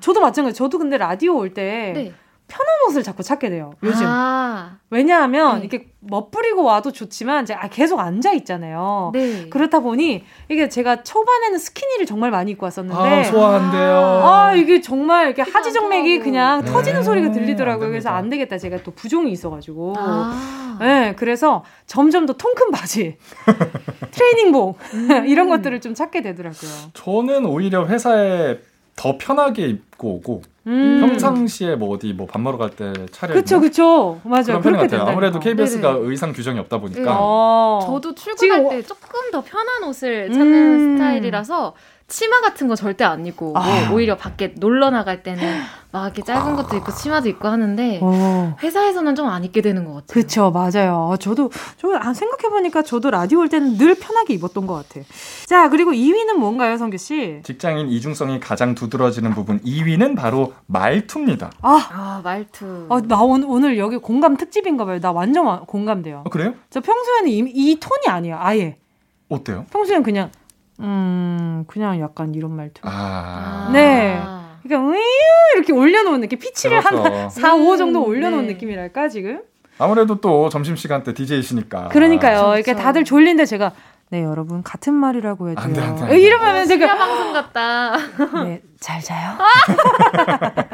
저도 마찬가지. 저도 근데 라디오 올때 네. 편한 옷을 자꾸 찾게 돼요. 요즘. 아, 왜냐하면 네. 이렇게 멋부리고 와도 좋지만 제가 계속 앉아 있잖아요. 네. 그렇다 보니 이게 제가 초반에는 스키니를 정말 많이 입고 왔었는데 아, 소화한대요. 아, 이게 정말 이렇게 하지정맥이. 그냥 네. 터지는 소리가 안 들리더라고요. 그래서 안 되겠다. 제가 또 부종이 있어 가지고. 아. 네, 그래서 점점 더 통 큰 바지, 트레이닝복 음. 이런 것들을 좀 찾게 되더라고요. 저는 오히려 회사에 더 편하게 입고 오고 음. 평상시에 뭐 어디 뭐 밥 먹으러 갈 때 차려 그쵸, 그쵸. 맞아요. 그런 편인 것 같아요. 아무래도 KBS가 네네. 의상 규정이 없다 보니까 네. 어. 저도 출근할 어- 때 조금 더 편한 옷을 찾는 음. 스타일이라서 치마 같은 거 절대 안 입고 아. 오히려 밖에 놀러 나갈 때는 막 이렇게 짧은 것도 입고 치마도 입고 하는데 어. 회사에서는 좀 안 입게 되는 것 같아요. 그쵸, 맞아요. 어, 저도, 저, 아, 생각해 보니까 저도 라디오 올 때는 늘 편하게 입었던 것 같아. 자, 그리고 2위는 뭔가요, 성규 씨? 직장인 이중성이 가장 두드러지는 부분 2위는 바로 말투입니다. 아, 아 말투. 어, 나 오늘, 오늘 여기 공감 특집인가 봐요. 나 완전 와- 공감돼요. 어, 그래요? 저 평소에는 이, 이 톤이 아니야, 아예. 어때요? 평소에는 그냥, 음, 그냥 약간 이런 말투. 아. 네. 그러니까, 으유 이렇게 올려놓은 느낌. 피치를 그렇죠. 한 4, 5 정도 음, 올려놓은 네. 느낌이랄까, 지금? 아무래도 또 점심 시간 때 DJ시니까. 그러니까요. 이렇게 그렇죠. 다들 졸린데 제가 네 여러분 같은 말이라고 해도요. 안 돼, 안 돼, 안 돼. 이러면 시야 제가 방송 같다. 네, 잘 자요.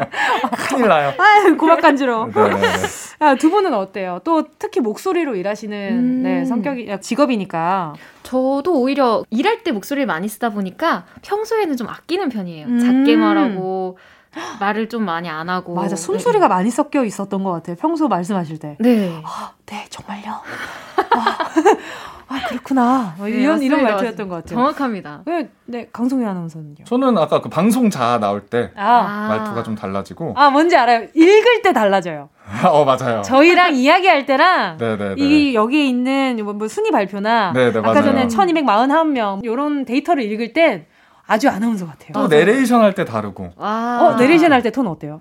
큰일 나요. 아 고막 간지러. 네네네. 아, 두 분은 어때요? 또 특히 목소리로 일하시는 음. 네, 성격이 아, 직업이니까. 저도 오히려 일할 때 목소리를 많이 쓰다 보니까 평소에는 좀 아끼는 편이에요. 음. 작게 말하고 말을 좀 많이 안 하고. 맞아 숨소리가 많이 섞여 있었던 것 같아요. 평소 말씀하실 때. 네. 네. 아, 네 정말요. 아, 아, 그렇구나. 뭐 네, 이런 이런 맞습니다. 말투였던 것 같아요. 정확합니다. 왜, 네 강송희 아나운서는요. 저는 아까 그 방송자 나올 때 아, 말투가 좀 달라지고. 아 뭔지 알아요. 읽을 때 달라져요. 어 맞아요. 저희랑 이야기할 때랑 네네네. 이 여기에 있는 뭐, 뭐 순위 발표나 네네, 아까 맞아요. 전에 1241명 이런 데이터를 읽을 땐 아주 아나운서 같아요. 또 내레이션 할 때 다르고. 와. 어 내레이션 할 때 톤 어때요?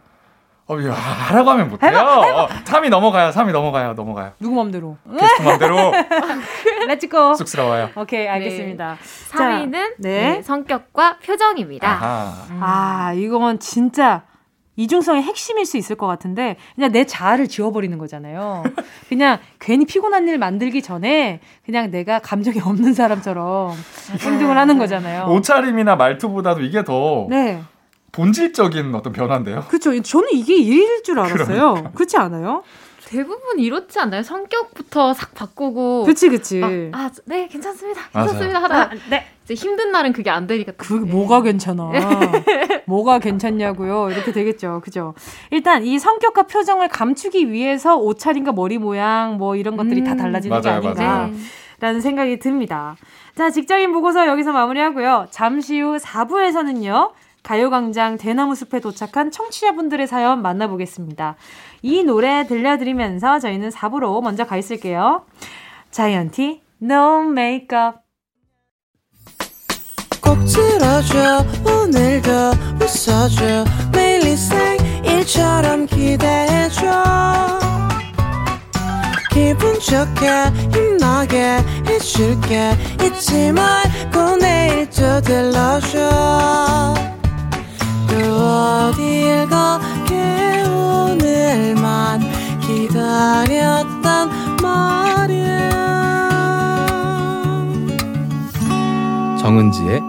어, 야, 하라고 하면 못해요. 어, 3위 넘어가요, 3위 넘어가요, 넘어가요. 누구 맘대로. 게스트 맘대로 let's go. 쑥스러워요. 오케이 알겠습니다. 3위는 네. 네, 성격과 표정입니다. 아하. 아 이건 진짜 이중성의 핵심일 수 있을 것 같은데 그냥 내 자아를 지워버리는 거잖아요. 그냥 괜히 피곤한 일 만들기 전에 그냥 내가 감정이 없는 사람처럼 행동을 하는 거잖아요. 옷차림이나 말투보다도 이게 더 네, 본질적인 어떤 변화인데요. 그렇죠. 저는 이게 일일 줄 알았어요. 그렇지 않아요? 대부분 이렇지 않나요? 성격부터 싹 바꾸고. 그치 그치. 아, 아, 네, 괜찮습니다. 맞아요. 괜찮습니다. 하다 네. 이제 힘든 날은 그게 안 되니까. 그 네. 뭐가 괜찮아? 뭐가 괜찮냐고요? 이렇게 되겠죠, 그죠? 일단 이 성격과 표정을 감추기 위해서 옷차림과 머리 모양 뭐 이런 것들이 다 음. 달라지는 게 맞아요, 아닌가. 맞아요. 네. 라는 생각이 듭니다. 자, 직장인 보고서 여기서 마무리하고요. 잠시 후 4부에서는요. 가요광장 대나무 숲에 도착한 청취자분들의 사연 만나보겠습니다. 이 노래 들려드리면서 저희는 4부로 먼저 가 있을게요. 자이언티, No Makeup. 꼭 들어줘 오늘도 웃어줘 매일 일상일처럼 기대해줘 기분 좋게 힘나게 해줄게 잊지 말고 내일 또 들러줘 또 어딜 가게 오늘만 기다렸단 말이야 정은지의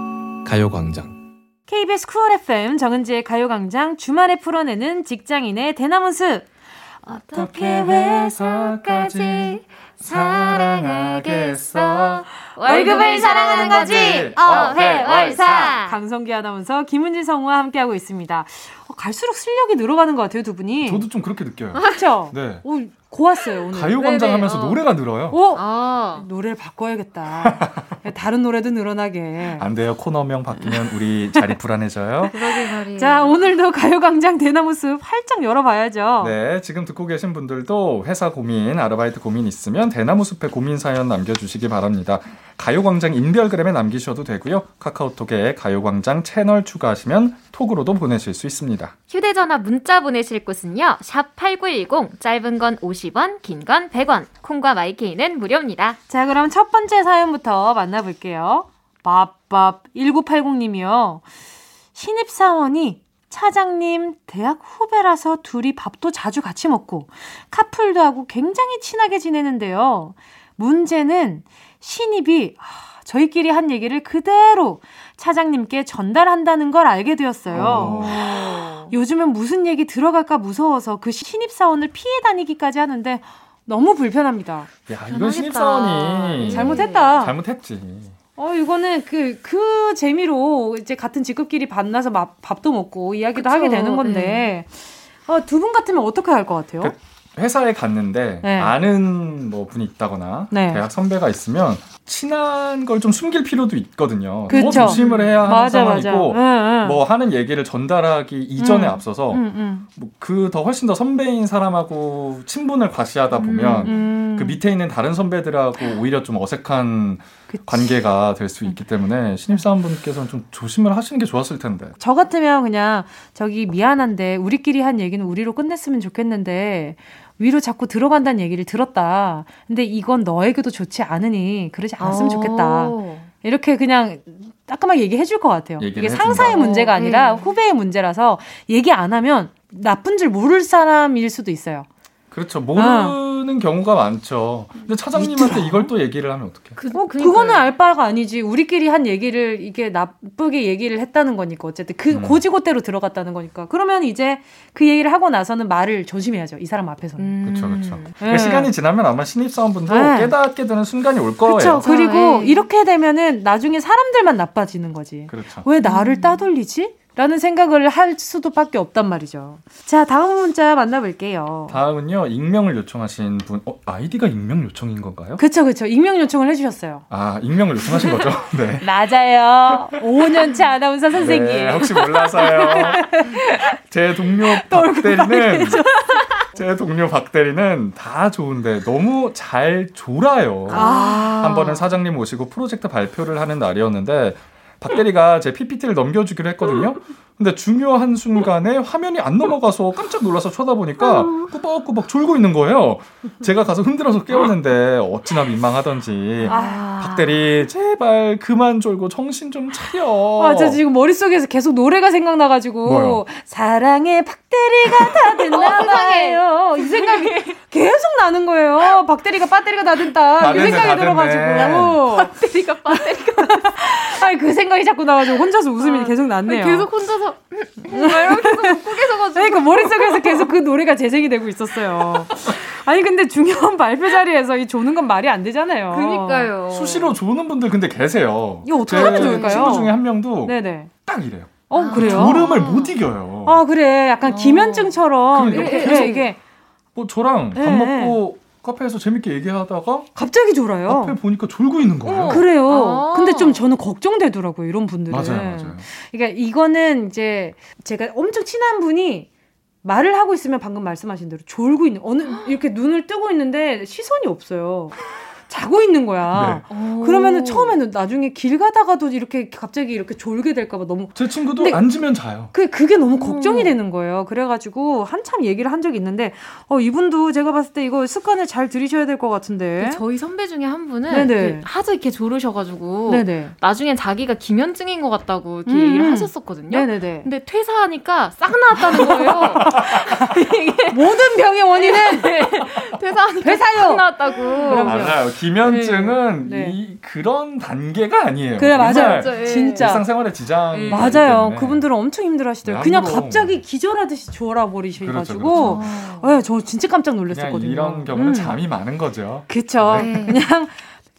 가요광장. KBS 쿨 FM 정은지의 가요광장 주말에 풀어내는 직장인의 대나무 숲. 어떻게 해서까지 사랑하겠어? 월급을 사랑하는 거지. 어해월사. 강성기 아나운서 김은지 성우와 함께하고 있습니다. 어, 갈수록 실력이 늘어가는 것 같아요, 두 분이. 저도 좀 그렇게 느껴요. 그렇죠? 네. 오, 고왔어요, 오늘. 가요광장 하면서 어. 노래가 늘어요. 오! 아, 노래를 바꿔야겠다. 다른 노래도 늘어나게. 안 돼요. 코너명 바뀌면 우리 자리 불안해져요. 그러게 말이에요. 자, 오늘도 가요광장 대나무 숲 활짝 열어봐야죠. 네, 지금 듣고 계신 분들도 회사 고민, 아르바이트 고민 있으면 대나무 숲에 고민 사연 남겨주시기 바랍니다. 가요광장 인별그램에 남기셔도 되고요. 카카오톡에 가요광장 채널 추가하시면 톡으로도 보내실 수 있습니다. 휴대전화 문자 보내실 곳은요. 샵 8910, 짧은 건 50원, 긴 건 100원, 콩과 마이케이는 무료입니다. 자, 그럼 첫 번째 사연부터 만나볼게요. 밥밥 1980님이요. 신입사원이 차장님 대학 후배라서 둘이 밥도 자주 같이 먹고 카풀도 하고 굉장히 친하게 지내는데요. 문제는 신입이 아, 저희끼리 한 얘기를 그대로 차장님께 전달한다는 걸 알게 되었어요. 요즘은 무슨 얘기 들어갈까 무서워서 그 신입사원을 피해 다니기까지 하는데 너무 불편합니다. 야, 이건. 신입사원이 잘못했다. 잘못했지. 어, 이거는 그, 그 재미로 이제 같은 직급끼리 만나서 밥, 밥도 먹고 이야기도 그쵸, 하게 되는 건데, 어, 두 분 같으면 어떻게 할 것 같아요? 그- 회사에 갔는데 네. 아는 뭐 분이 있다거나 네. 대학 선배가 있으면 친한 걸 좀 숨길 필요도 있거든요. 더 그쵸. 조심을 해야 하는 맞아, 맞아. 상황이고 응, 응. 뭐 하는 얘기를 전달하기 이전에 음. 앞서서 응, 응. 그더 훨씬 더 선배인 사람하고 친분을 과시하다 보면 음. 그 밑에 있는 다른 선배들하고 오히려 좀 어색한 그치. 관계가 될 수 있기 때문에 신입사원분께서는 좀 조심을 하시는 게 좋았을 텐데. 저 같으면 그냥 저기 미안한데 우리끼리 한 얘기는 우리로 끝냈으면 좋겠는데 위로 자꾸 들어간다는 얘기를 들었다. 근데 이건 너에게도 좋지 않으니 그러지 않았으면 좋겠다. 오. 이렇게 그냥 따끔하게 얘기해 줄 것 같아요. 이게 해준다. 상사의 문제가 아니라 음. 후배의 문제라서 얘기 안 하면 나쁜 줄 모를 사람일 수도 있어요. 그렇죠. 모르는 모르는 경우가 많죠. 근데 차장님한테 이걸 또 얘기를 하면 어떡해? 그, 어, 그거는 알 바가 아니지. 우리끼리 한 얘기를 이게 나쁘게 얘기를 했다는 거니까 어쨌든 그 음. 고지고대로 들어갔다는 거니까. 그러면 이제 그 얘기를 하고 나서는 말을 조심해야죠. 이 사람 앞에서는. 그렇죠, 그렇죠. 네. 시간이 지나면 아마 신입 사원분도 네. 깨닫게 되는 순간이 올 거예요. 그렇죠. 그리고 네. 이렇게 되면은 나중에 사람들만 나빠지는 거지. 그렇죠. 왜 나를 따돌리지? 라는 생각을 할 수도밖에 없단 말이죠. 자, 다음 문자 만나볼게요. 다음은요 익명을 요청하신 분 어, 아이디가 익명 요청인 건가요? 그쵸, 그쵸. 익명 요청을 해주셨어요. 아 익명을 요청하신 거죠? 네. 맞아요. 5년차 아나운서 선생님. 네, 혹시 몰라서요. 제 동료 박 대리는 제 동료 박 대리는 다 좋은데 너무 잘 졸아요. 아. 한 번은 사장님 오시고 프로젝트 발표를 하는 날이었는데 박 대리가 제 PPT를 넘겨주기로 했거든요. 근데 중요한 순간에 화면이 안 넘어가서 깜짝 놀라서 쳐다보니까 꾸벅꾸벅 졸고 있는 거예요. 제가 가서 흔들어서 깨웠는데 어찌나 민망하던지. 아. 박 대리 제발 그만 졸고 정신 좀 차려. 아, 저 지금 머릿속에서 계속 노래가 생각나가지고, 뭐요? 사랑의 박대리가 다 됐나봐요. 이 생각이 계속 나는 거예요. 박 대리가 배터리가 다 됐다. 다그 됐네, 생각이 다 들어가지고. 박 대리가 배터리가 아니, 그 생각이 자꾸 나가지고 혼자서 웃음이 계속 났네요. 계속 혼자서 이렇게 계속 웃고 계셔가지고. 그러니까 머릿속에서 계속 그 노래가 재생이 되고 있었어요. 아니, 근데 중요한 발표 자리에서 이 조는 건 말이 안 되잖아요. 그니까요. 수시로 조는 분들 근데 계세요. 이거 어떻게 제 하면 좋을까요? 친구 중에 한 명도 네네. 딱 이래요. 어, 그래요? 졸음을 못 이겨요. 아, 그래. 약간 기면증처럼. 그러니까 이렇게 계속 이게 뭐 저랑 밥 네, 먹고 카페에서 재밌게 얘기하다가 갑자기 졸아요. 앞에 보니까 졸고 있는 거예요. 그래요. 아. 근데 좀 저는 걱정되더라고요, 이런 분들은. 맞아요, 맞아요. 그러니까 이거는 이제 제가 엄청 친한 분이 말을 하고 있으면 방금 말씀하신 대로 졸고 있는 어느 이렇게 눈을 뜨고 있는데 시선이 없어요. 자고 있는 거야. 네. 그러면은 처음에는 나중에 길 가다가도 이렇게 갑자기 이렇게 졸게 될까봐 너무 제 친구도 근데- 앉으면 자요. 그 그게 너무 걱정이 되는 거예요. 그래가지고 한참 얘기를 한 적이 있는데 어 이분도 제가 봤을 때 이거 습관을 잘 들이셔야 될 것 같은데. 저희 선배 중에 한 분은 네네. 그 하도 이렇게 조르셔가지고 네네. 나중엔 자기가 기면증인 것 같다고 이렇게 음, 얘기를 음. 하셨었거든요. 네네네. 근데 퇴사하니까 싹 나왔다는 거예요. 이게 모든 병의 원인은 퇴사하니까 회사요. 싹 나왔다고. 맞아요. 기면증은 네. 이 그런 단계가 아니에요. 그래 맞아요. 진짜, 예. 진짜. 일상생활에 지장 음. 맞아요. 그분들은 엄청 힘들어하시더라고요. 네, 그냥. 갑자기 기절하듯이 졸아버리셔가지고, 그렇죠, 그렇죠. 네, 저 진짜 깜짝 놀랐었거든요. 이런 경우는 음. 잠이 많은 거죠. 그쵸. 네. 그냥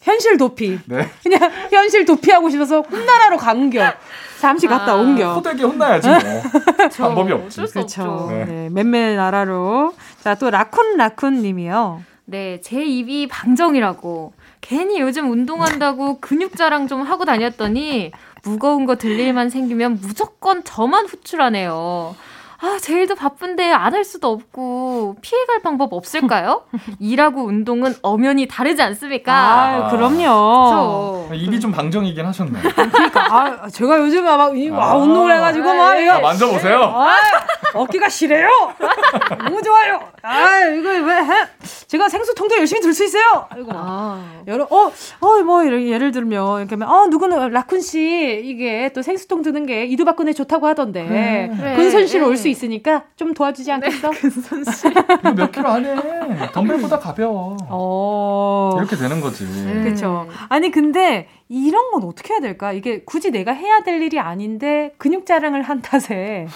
현실 도피. 네. 그냥 현실 도피하고 싶어서 홈나라로 간겨. 잠시 갔다 아. 옮겨. 호되게 혼나야지 뭐. 방법이 없지. 그렇죠. 없죠. 네. 네, 맨맨 나라로. 자, 또 라쿤 라쿤 님이요. 네, 제 입이 방정이라고. 괜히 요즘 운동한다고 근육 자랑 좀 하고 다녔더니 무거운 거들 일만 생기면 무조건 저만 후출하네요. 아, 제일도 바쁜데 안 할 수도 없고 피해갈 방법 없을까요? 일하고 운동은 엄연히 다르지 않습니까? 아, 그럼요. 그렇죠. 입이 좀 방정이긴 하셨네. 그러니까, 아, 제가 요즘 막, 이- 와, 아. 운동을 해가지고 막, 네. 이거. 아, 만져보세요. 아, 어깨가 시려요. 너무 좋아요. 아, 이거 왜 해? 제가 생수 통도 열심히 들 수 있어요. 이거 막. 아, 여러 어, 어, 뭐 이런 예를 들면 이렇게 하면 어, 누구는 라쿤 씨 이게 또 생수통 드는 게 이두박근혜 좋다고 하던데 그래. 근손실 올 네. 수 있으니까 좀 도와주지 않겠어? 이거 몇 킬로 안 해. 덤벨보다 가벼워. 어. 이렇게 되는 거지. 그렇죠. 아니 근데 이런 건 어떻게 해야 될까? 이게 굳이 내가 해야 될 일이 아닌데 근육 자랑을 한 탓에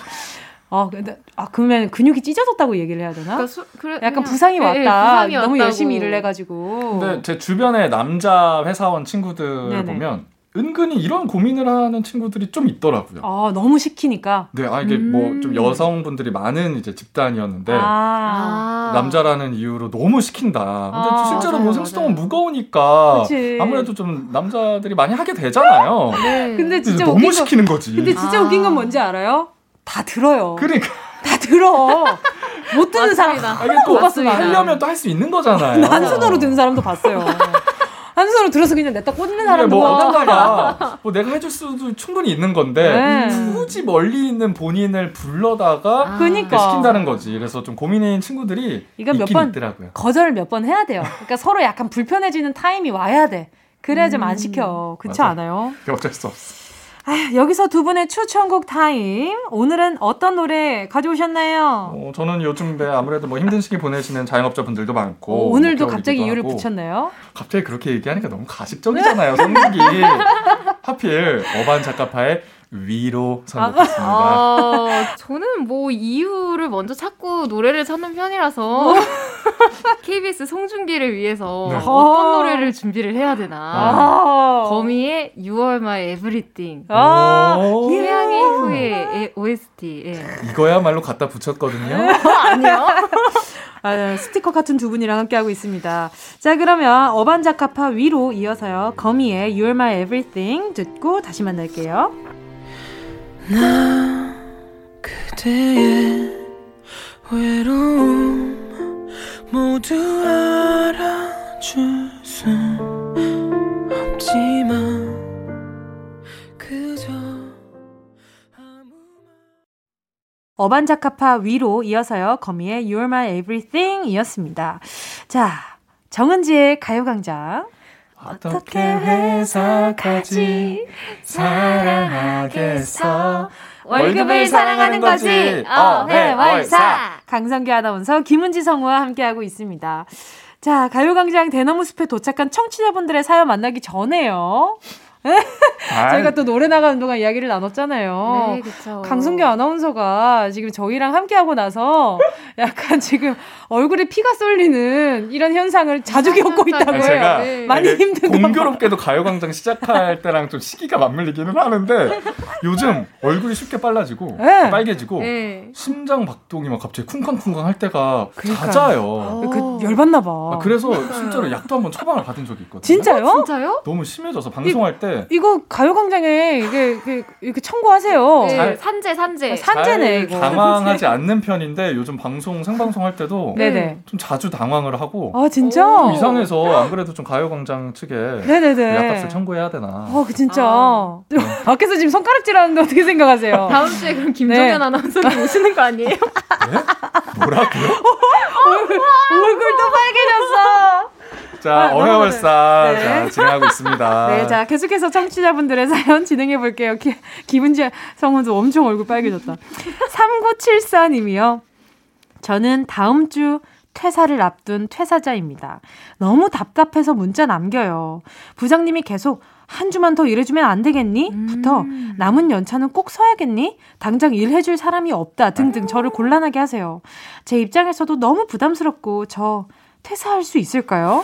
아, 근데 아 그러면 근육이 찢어졌다고 얘기를 해야 되나? 그러니까 수- 그래- 약간 그냥- 부상이 예, 왔다. 예, 부상이 너무 왔다고. 열심히 일을 해가지고. 근데 제 주변에 남자 회사원 친구들 네네. 보면 은근히 이런 고민을 하는 친구들이 좀 있더라고요. 아 너무 시키니까. 네, 아 이게 음. 뭐좀 여성분들이 많은 이제 집단이었는데 아. 아. 남자라는 이유로 너무 시킨다. 근데 아, 실제로 맞아요, 뭐 생수통은 맞아요. 무거우니까 그치. 아무래도 좀 남자들이 많이 하게 되잖아요. 네. 근데 근데 진짜 너무 웃긴 거, 시키는 거지. 근데 진짜 아. 웃긴 건 뭔지 알아요? 다 들어요. 그러니까 다 들어. 못 듣는 사람. 아, 또 맞습니다. 하려면 또 할 수 있는 거잖아요. 한 손으로 듣는 사람도 봤어요. 한 손으로 들어서 그냥 냈다 꽂는 사람도 뭐 말이야. 어딘가가 뭐 내가 해줄 수도 충분히 있는 건데 네. 굳이 멀리 있는 본인을 불러다가 아. 그니까. 시킨다는 거지. 그래서 좀 고민인 친구들이 이건 몇 번- 있더라고요. 거절을 몇 번 해야 돼요. 그러니까 서로 약간 불편해지는 타임이 와야 돼. 그래야 좀 안 시켜. 그렇지 맞아. 않아요? 어쩔 수 없어. 아, 여기서 두 분의 추천곡 타임. 오늘은 어떤 노래 가져오셨나요? 어, 저는 요즘 네, 아무래도 뭐 힘든 시기 보내시는 자영업자분들도 많고 오, 오늘도 뭐 갑자기 이유를 하고. 붙였네요. 갑자기 그렇게 얘기하니까 너무 가식적이잖아요. 선곡이 하필 어반자카파의 위로 선곡했습니다. 아, 저는 뭐 이유를 먼저 찾고 노래를 찾는 편이라서 KBS 송중기를 위해서 네. 어떤 아. 노래를 준비를 해야 되나. 아. 거미의 You Are My Everything. 아. 오, 태양의 후예 OST. 예. 이거야말로 갖다 붙였거든요. 아니요. 아, 스티커 같은 두 분이랑 함께하고 있습니다. 자, 그러면 어반자카파 위로 이어서요. 거미의 You're My Everything 듣고 다시 만날게요. 나 그대의 외로움 모두 알아줄 순 없지만 그저 어반자카파 위로 이어서요. 거미의 You're My Everything 이었습니다. 자, 정은지의 가요광장. 어떻게 회사까지 사랑하겠어 월급을 사랑하는 거지. 어 회 월사. 강성기 아나운서 김은지 성우와 함께하고 있습니다. 자, 가요광장 대나무 숲에 도착한 청취자분들의 사연 만나기 전에요. 저희가 또 노래 나가는 동안 이야기를 나눴잖아요. 네, 그쵸. 강승규 아나운서가 지금 저희랑 함께 하고 나서 약간 지금 얼굴에 피가 쏠리는 이런 현상을 자주 겪고 있다고 해요. 제가 네. 많이 봐. 공교롭게도 가요광장 시작할 때랑 좀 시기가 맞물리기는 하는데 요즘 얼굴이 쉽게 빨라지고 네. 빨개지고 네. 심장 박동이 막 갑자기 쿵쾅쿵쾅 할 때가 그러니까요. 잦아요. 그 열받나 봐. 아, 그래서 실제로 약도 한번 처방을 받은 적이 있거든요. 진짜요? 진짜요? 너무 심해져서 방송할 때 이거 가요광장에 이게, 이게 이렇게 청구하세요. 네, 잘- 산재 산재. 산재네 잘 이거. 당황하지 않는 편인데 요즘 방송 생방송 할 때도 네네. 좀 자주 당황을 하고 아 진짜? 이상해서 안 그래도 좀 가요광장 측에 네네네. 약값을 청구해야 되나. 어, 그 진짜. 아. 밖에서 지금 손가락질하는데 어떻게 생각하세요? 다음 주에 그럼 김정현 네. 아나운서님 오시는 거 아니에요? 네? 뭐라고요? 얼굴도 빨개졌어. 자, 아, 어회월사 네. 자, 진행하고 있습니다. 네, 자 계속해서 청취자분들의 사연 진행해 볼게요. 기, 기분지 성우도 엄청 얼굴 빨개졌다. 3974님이요. 저는 다음 주 퇴사를 앞둔 퇴사자입니다. 너무 답답해서 문자 남겨요. 부장님이 계속 한 주만 더 일해주면 안 되겠니? 부터 남은 연차는 꼭 서야겠니? 당장 일해줄 사람이 없다 등등 저를 곤란하게 하세요. 제 입장에서도 너무 부담스럽고 저 퇴사할 수 있을까요?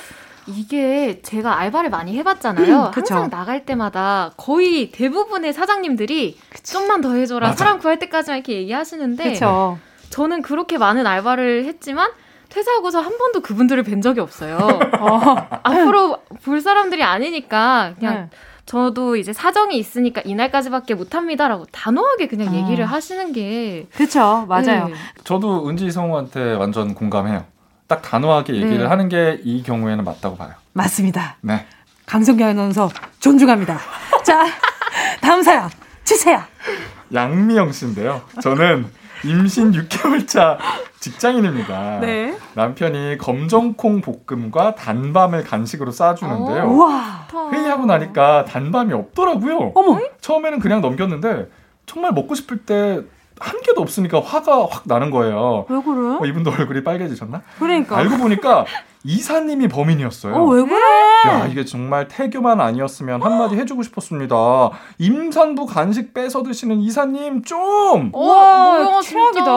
이게 제가 알바를 많이 해봤잖아요. 음, 그쵸. 항상 나갈 때마다 거의 대부분의 사장님들이 좀만 더 해줘라. 맞아. 사람 구할 때까지만 이렇게 얘기하시는데 그렇죠. 저는 그렇게 많은 알바를 했지만 퇴사하고서 한 번도 그분들을 뵌 적이 없어요. 앞으로 볼 사람들이 아니니까 그냥 네. 저도 이제 사정이 있으니까 이날까지밖에 못합니다라고 단호하게 그냥 아. 얘기를 하시는 게 그렇죠. 맞아요. 네. 저도 은지 성우한테 완전 공감해요. 딱 단호하게 얘기를 네. 하는 게 이 경우에는 맞다고 봐요. 맞습니다. 네. 강성기 아나운서 존중합니다. 자, 다음 사연 주세요. 양미영 씨인데요. 저는 임신 6개월 차 직장인입니다. 네. 남편이 검정콩 볶음과 단밤을 간식으로 싸주는데요. 어. 우와. 회의하고 나니까 단밤이 없더라고요. 어머. 처음에는 그냥 넘겼는데 정말 먹고 싶을 때 한 개도 없으니까 화가 확 나는 거예요. 왜 그래? 어, 이분도 얼굴이 빨개지셨나? 그러니까. 알고 보니까 이사님이 범인이었어요. 어, 왜 그래? 야, 이게 정말 태교만 아니었으면 한마디 해주고 싶었습니다. 임산부 간식 뺏어 드시는 이사님 좀! 우와, 뭐야, 최악이다.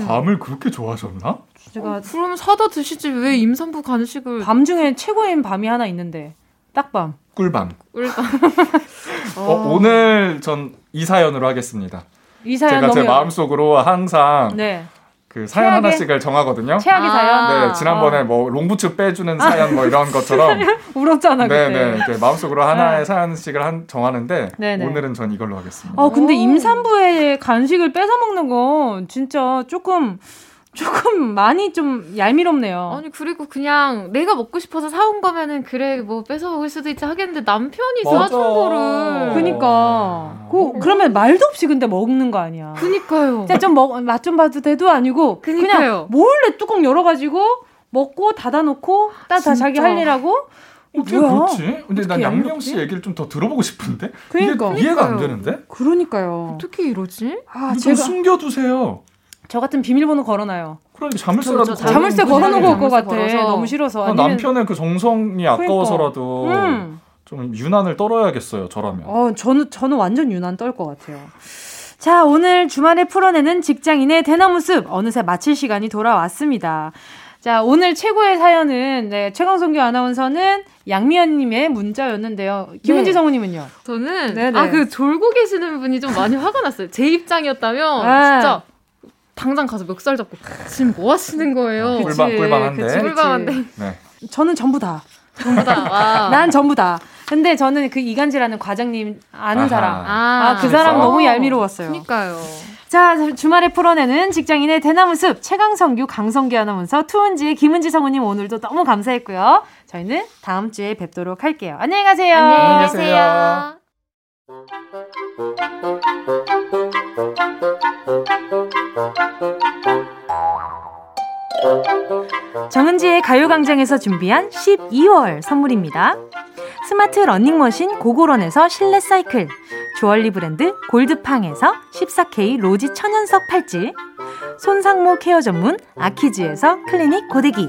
예. 밤을 그렇게 좋아하셨나? 제가 그럼 사다 드시지 왜 임산부 간식을 밤 중에 최고인 밤이 하나 있는데 딱밤. 꿀밤. 일단 어, 오늘 전 이 사연으로 하겠습니다. 이 사연 제가 너무 제 마음속으로 항상 네. 그 사연 최악의- 하나씩을 정하거든요. 최악의 아. 사연. 네, 지난번에 어. 뭐 롱부츠 빼주는 사연 뭐 이런 것처럼 울었잖아 그때. 네네 이렇게 마음속으로 하나의 네. 사연씩을 한, 정하는데 네네. 오늘은 전 이걸로 하겠습니다. 어 근데 오. 임산부의 간식을 뺏어 먹는 건 진짜 조금 조금 많이 좀 얄미롭네요. 아니 그리고 그냥 내가 먹고 싶어서 사온 거면은 그래 뭐 뺏어 먹을 수도 있지 하겠는데 남편이. 사준 거를 그니까 그 그러면 말도 없이 근데 먹는 거 아니야. 그니까요. 진짜 좀맛 좀 봐도 돼도 아니고 그냥 그니까요. 몰래 뚜껑 열어가지고 먹고 닫아놓고 따다 진짜. 자기 할 일하고 어떻게 뭐야? 그렇지? 근데 난 양명? 씨 얘기를 좀 더 들어보고 싶은데 그러니까. 이게 이해가 안. 되는데 그러니까요. 어떻게 이러지? 아, 좀 제가 숨겨두세요. 저 같은 비밀번호 걸어놔요. 그러니까 자물쇠라도 걸어- 자물쇠 걸어놓고 올 것 같아. 걸어서. 너무 싫어서. 아, 아니면 남편의 그 정성이 아까워서라도 음. 좀 유난을 떨어야겠어요. 저라면. 어, 저는 저는 완전 유난 떨 것 같아요. 자, 오늘 주말에 풀어내는 직장인의 대나무 숲 어느새 마칠 시간이 돌아왔습니다. 자, 오늘 최고의 사연은 네, 최강성규 아나운서는 양미연님의 문자였는데요. 김은지 네. 성우님은요? 저는 네네. 아그 졸고 계시는 분이 좀 많이 화가 났어요. 제 입장이었다면 네. 진짜 당장 가서 멱살 잡고 지금 뭐 하시는 거예요? 그치, 꿀밤 꿀밤한데. 그치, 그치. 꿀밤한데. 네. 저는 전부 다. 전부 다. 와. 난 전부 다. 근데 저는 그 이간질하는 과장님 아는 아하. 사람. 아, 아, 그 사람 그래서? 너무 얄미로웠어요. 그니까요. 자, 주말에 풀어내는 직장인의 대나무 숲 최강성규 강성규 아나운서 투은지의 김은지 성우님 오늘도 너무 감사했고요. 저희는 다음 주에 뵙도록 할게요. 안녕히 가세요. 안녕히 계세요. 계세요. 정은지의 가요광장에서 준비한 12월 선물입니다. 스마트 러닝머신 고고런에서 실내 사이클, 주얼리 브랜드 골드팡에서 14K 로지 천연석 팔찌, 손상모 케어 전문 아키즈에서 클리닉 고데기,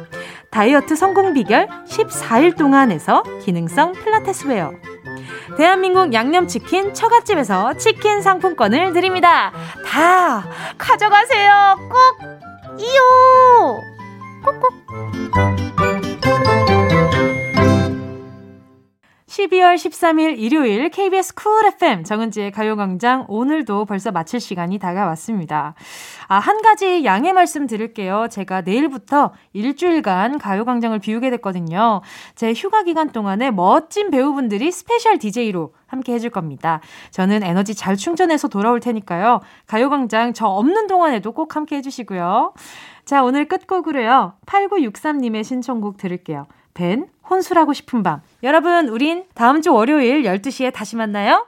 다이어트 성공 비결 14일 동안에서 기능성 필라테스 웨어, 대한민국 양념치킨 처갓집에서 치킨 상품권을 드립니다. 다 가져가세요. 꼭 이요. 꼭꼭. 12월 13일 일요일 KBS 쿨 FM 정은지의 가요광장 오늘도 벌써 마칠 시간이 다가왔습니다. 아, 한 가지 양해 말씀 드릴게요. 제가 내일부터 일주일간 가요광장을 비우게 됐거든요. 제 휴가 기간 동안에 멋진 배우분들이 스페셜 DJ로 함께 해줄 겁니다. 저는 에너지 잘 충전해서 돌아올 테니까요. 가요광장 저 없는 동안에도 꼭 함께 해주시고요. 자, 오늘 끝곡으로요. 8963님의 신청곡 들을게요. 벤, 혼술하고 싶은 밤. 여러분, 우린 다음 주 월요일 12시에 다시 만나요.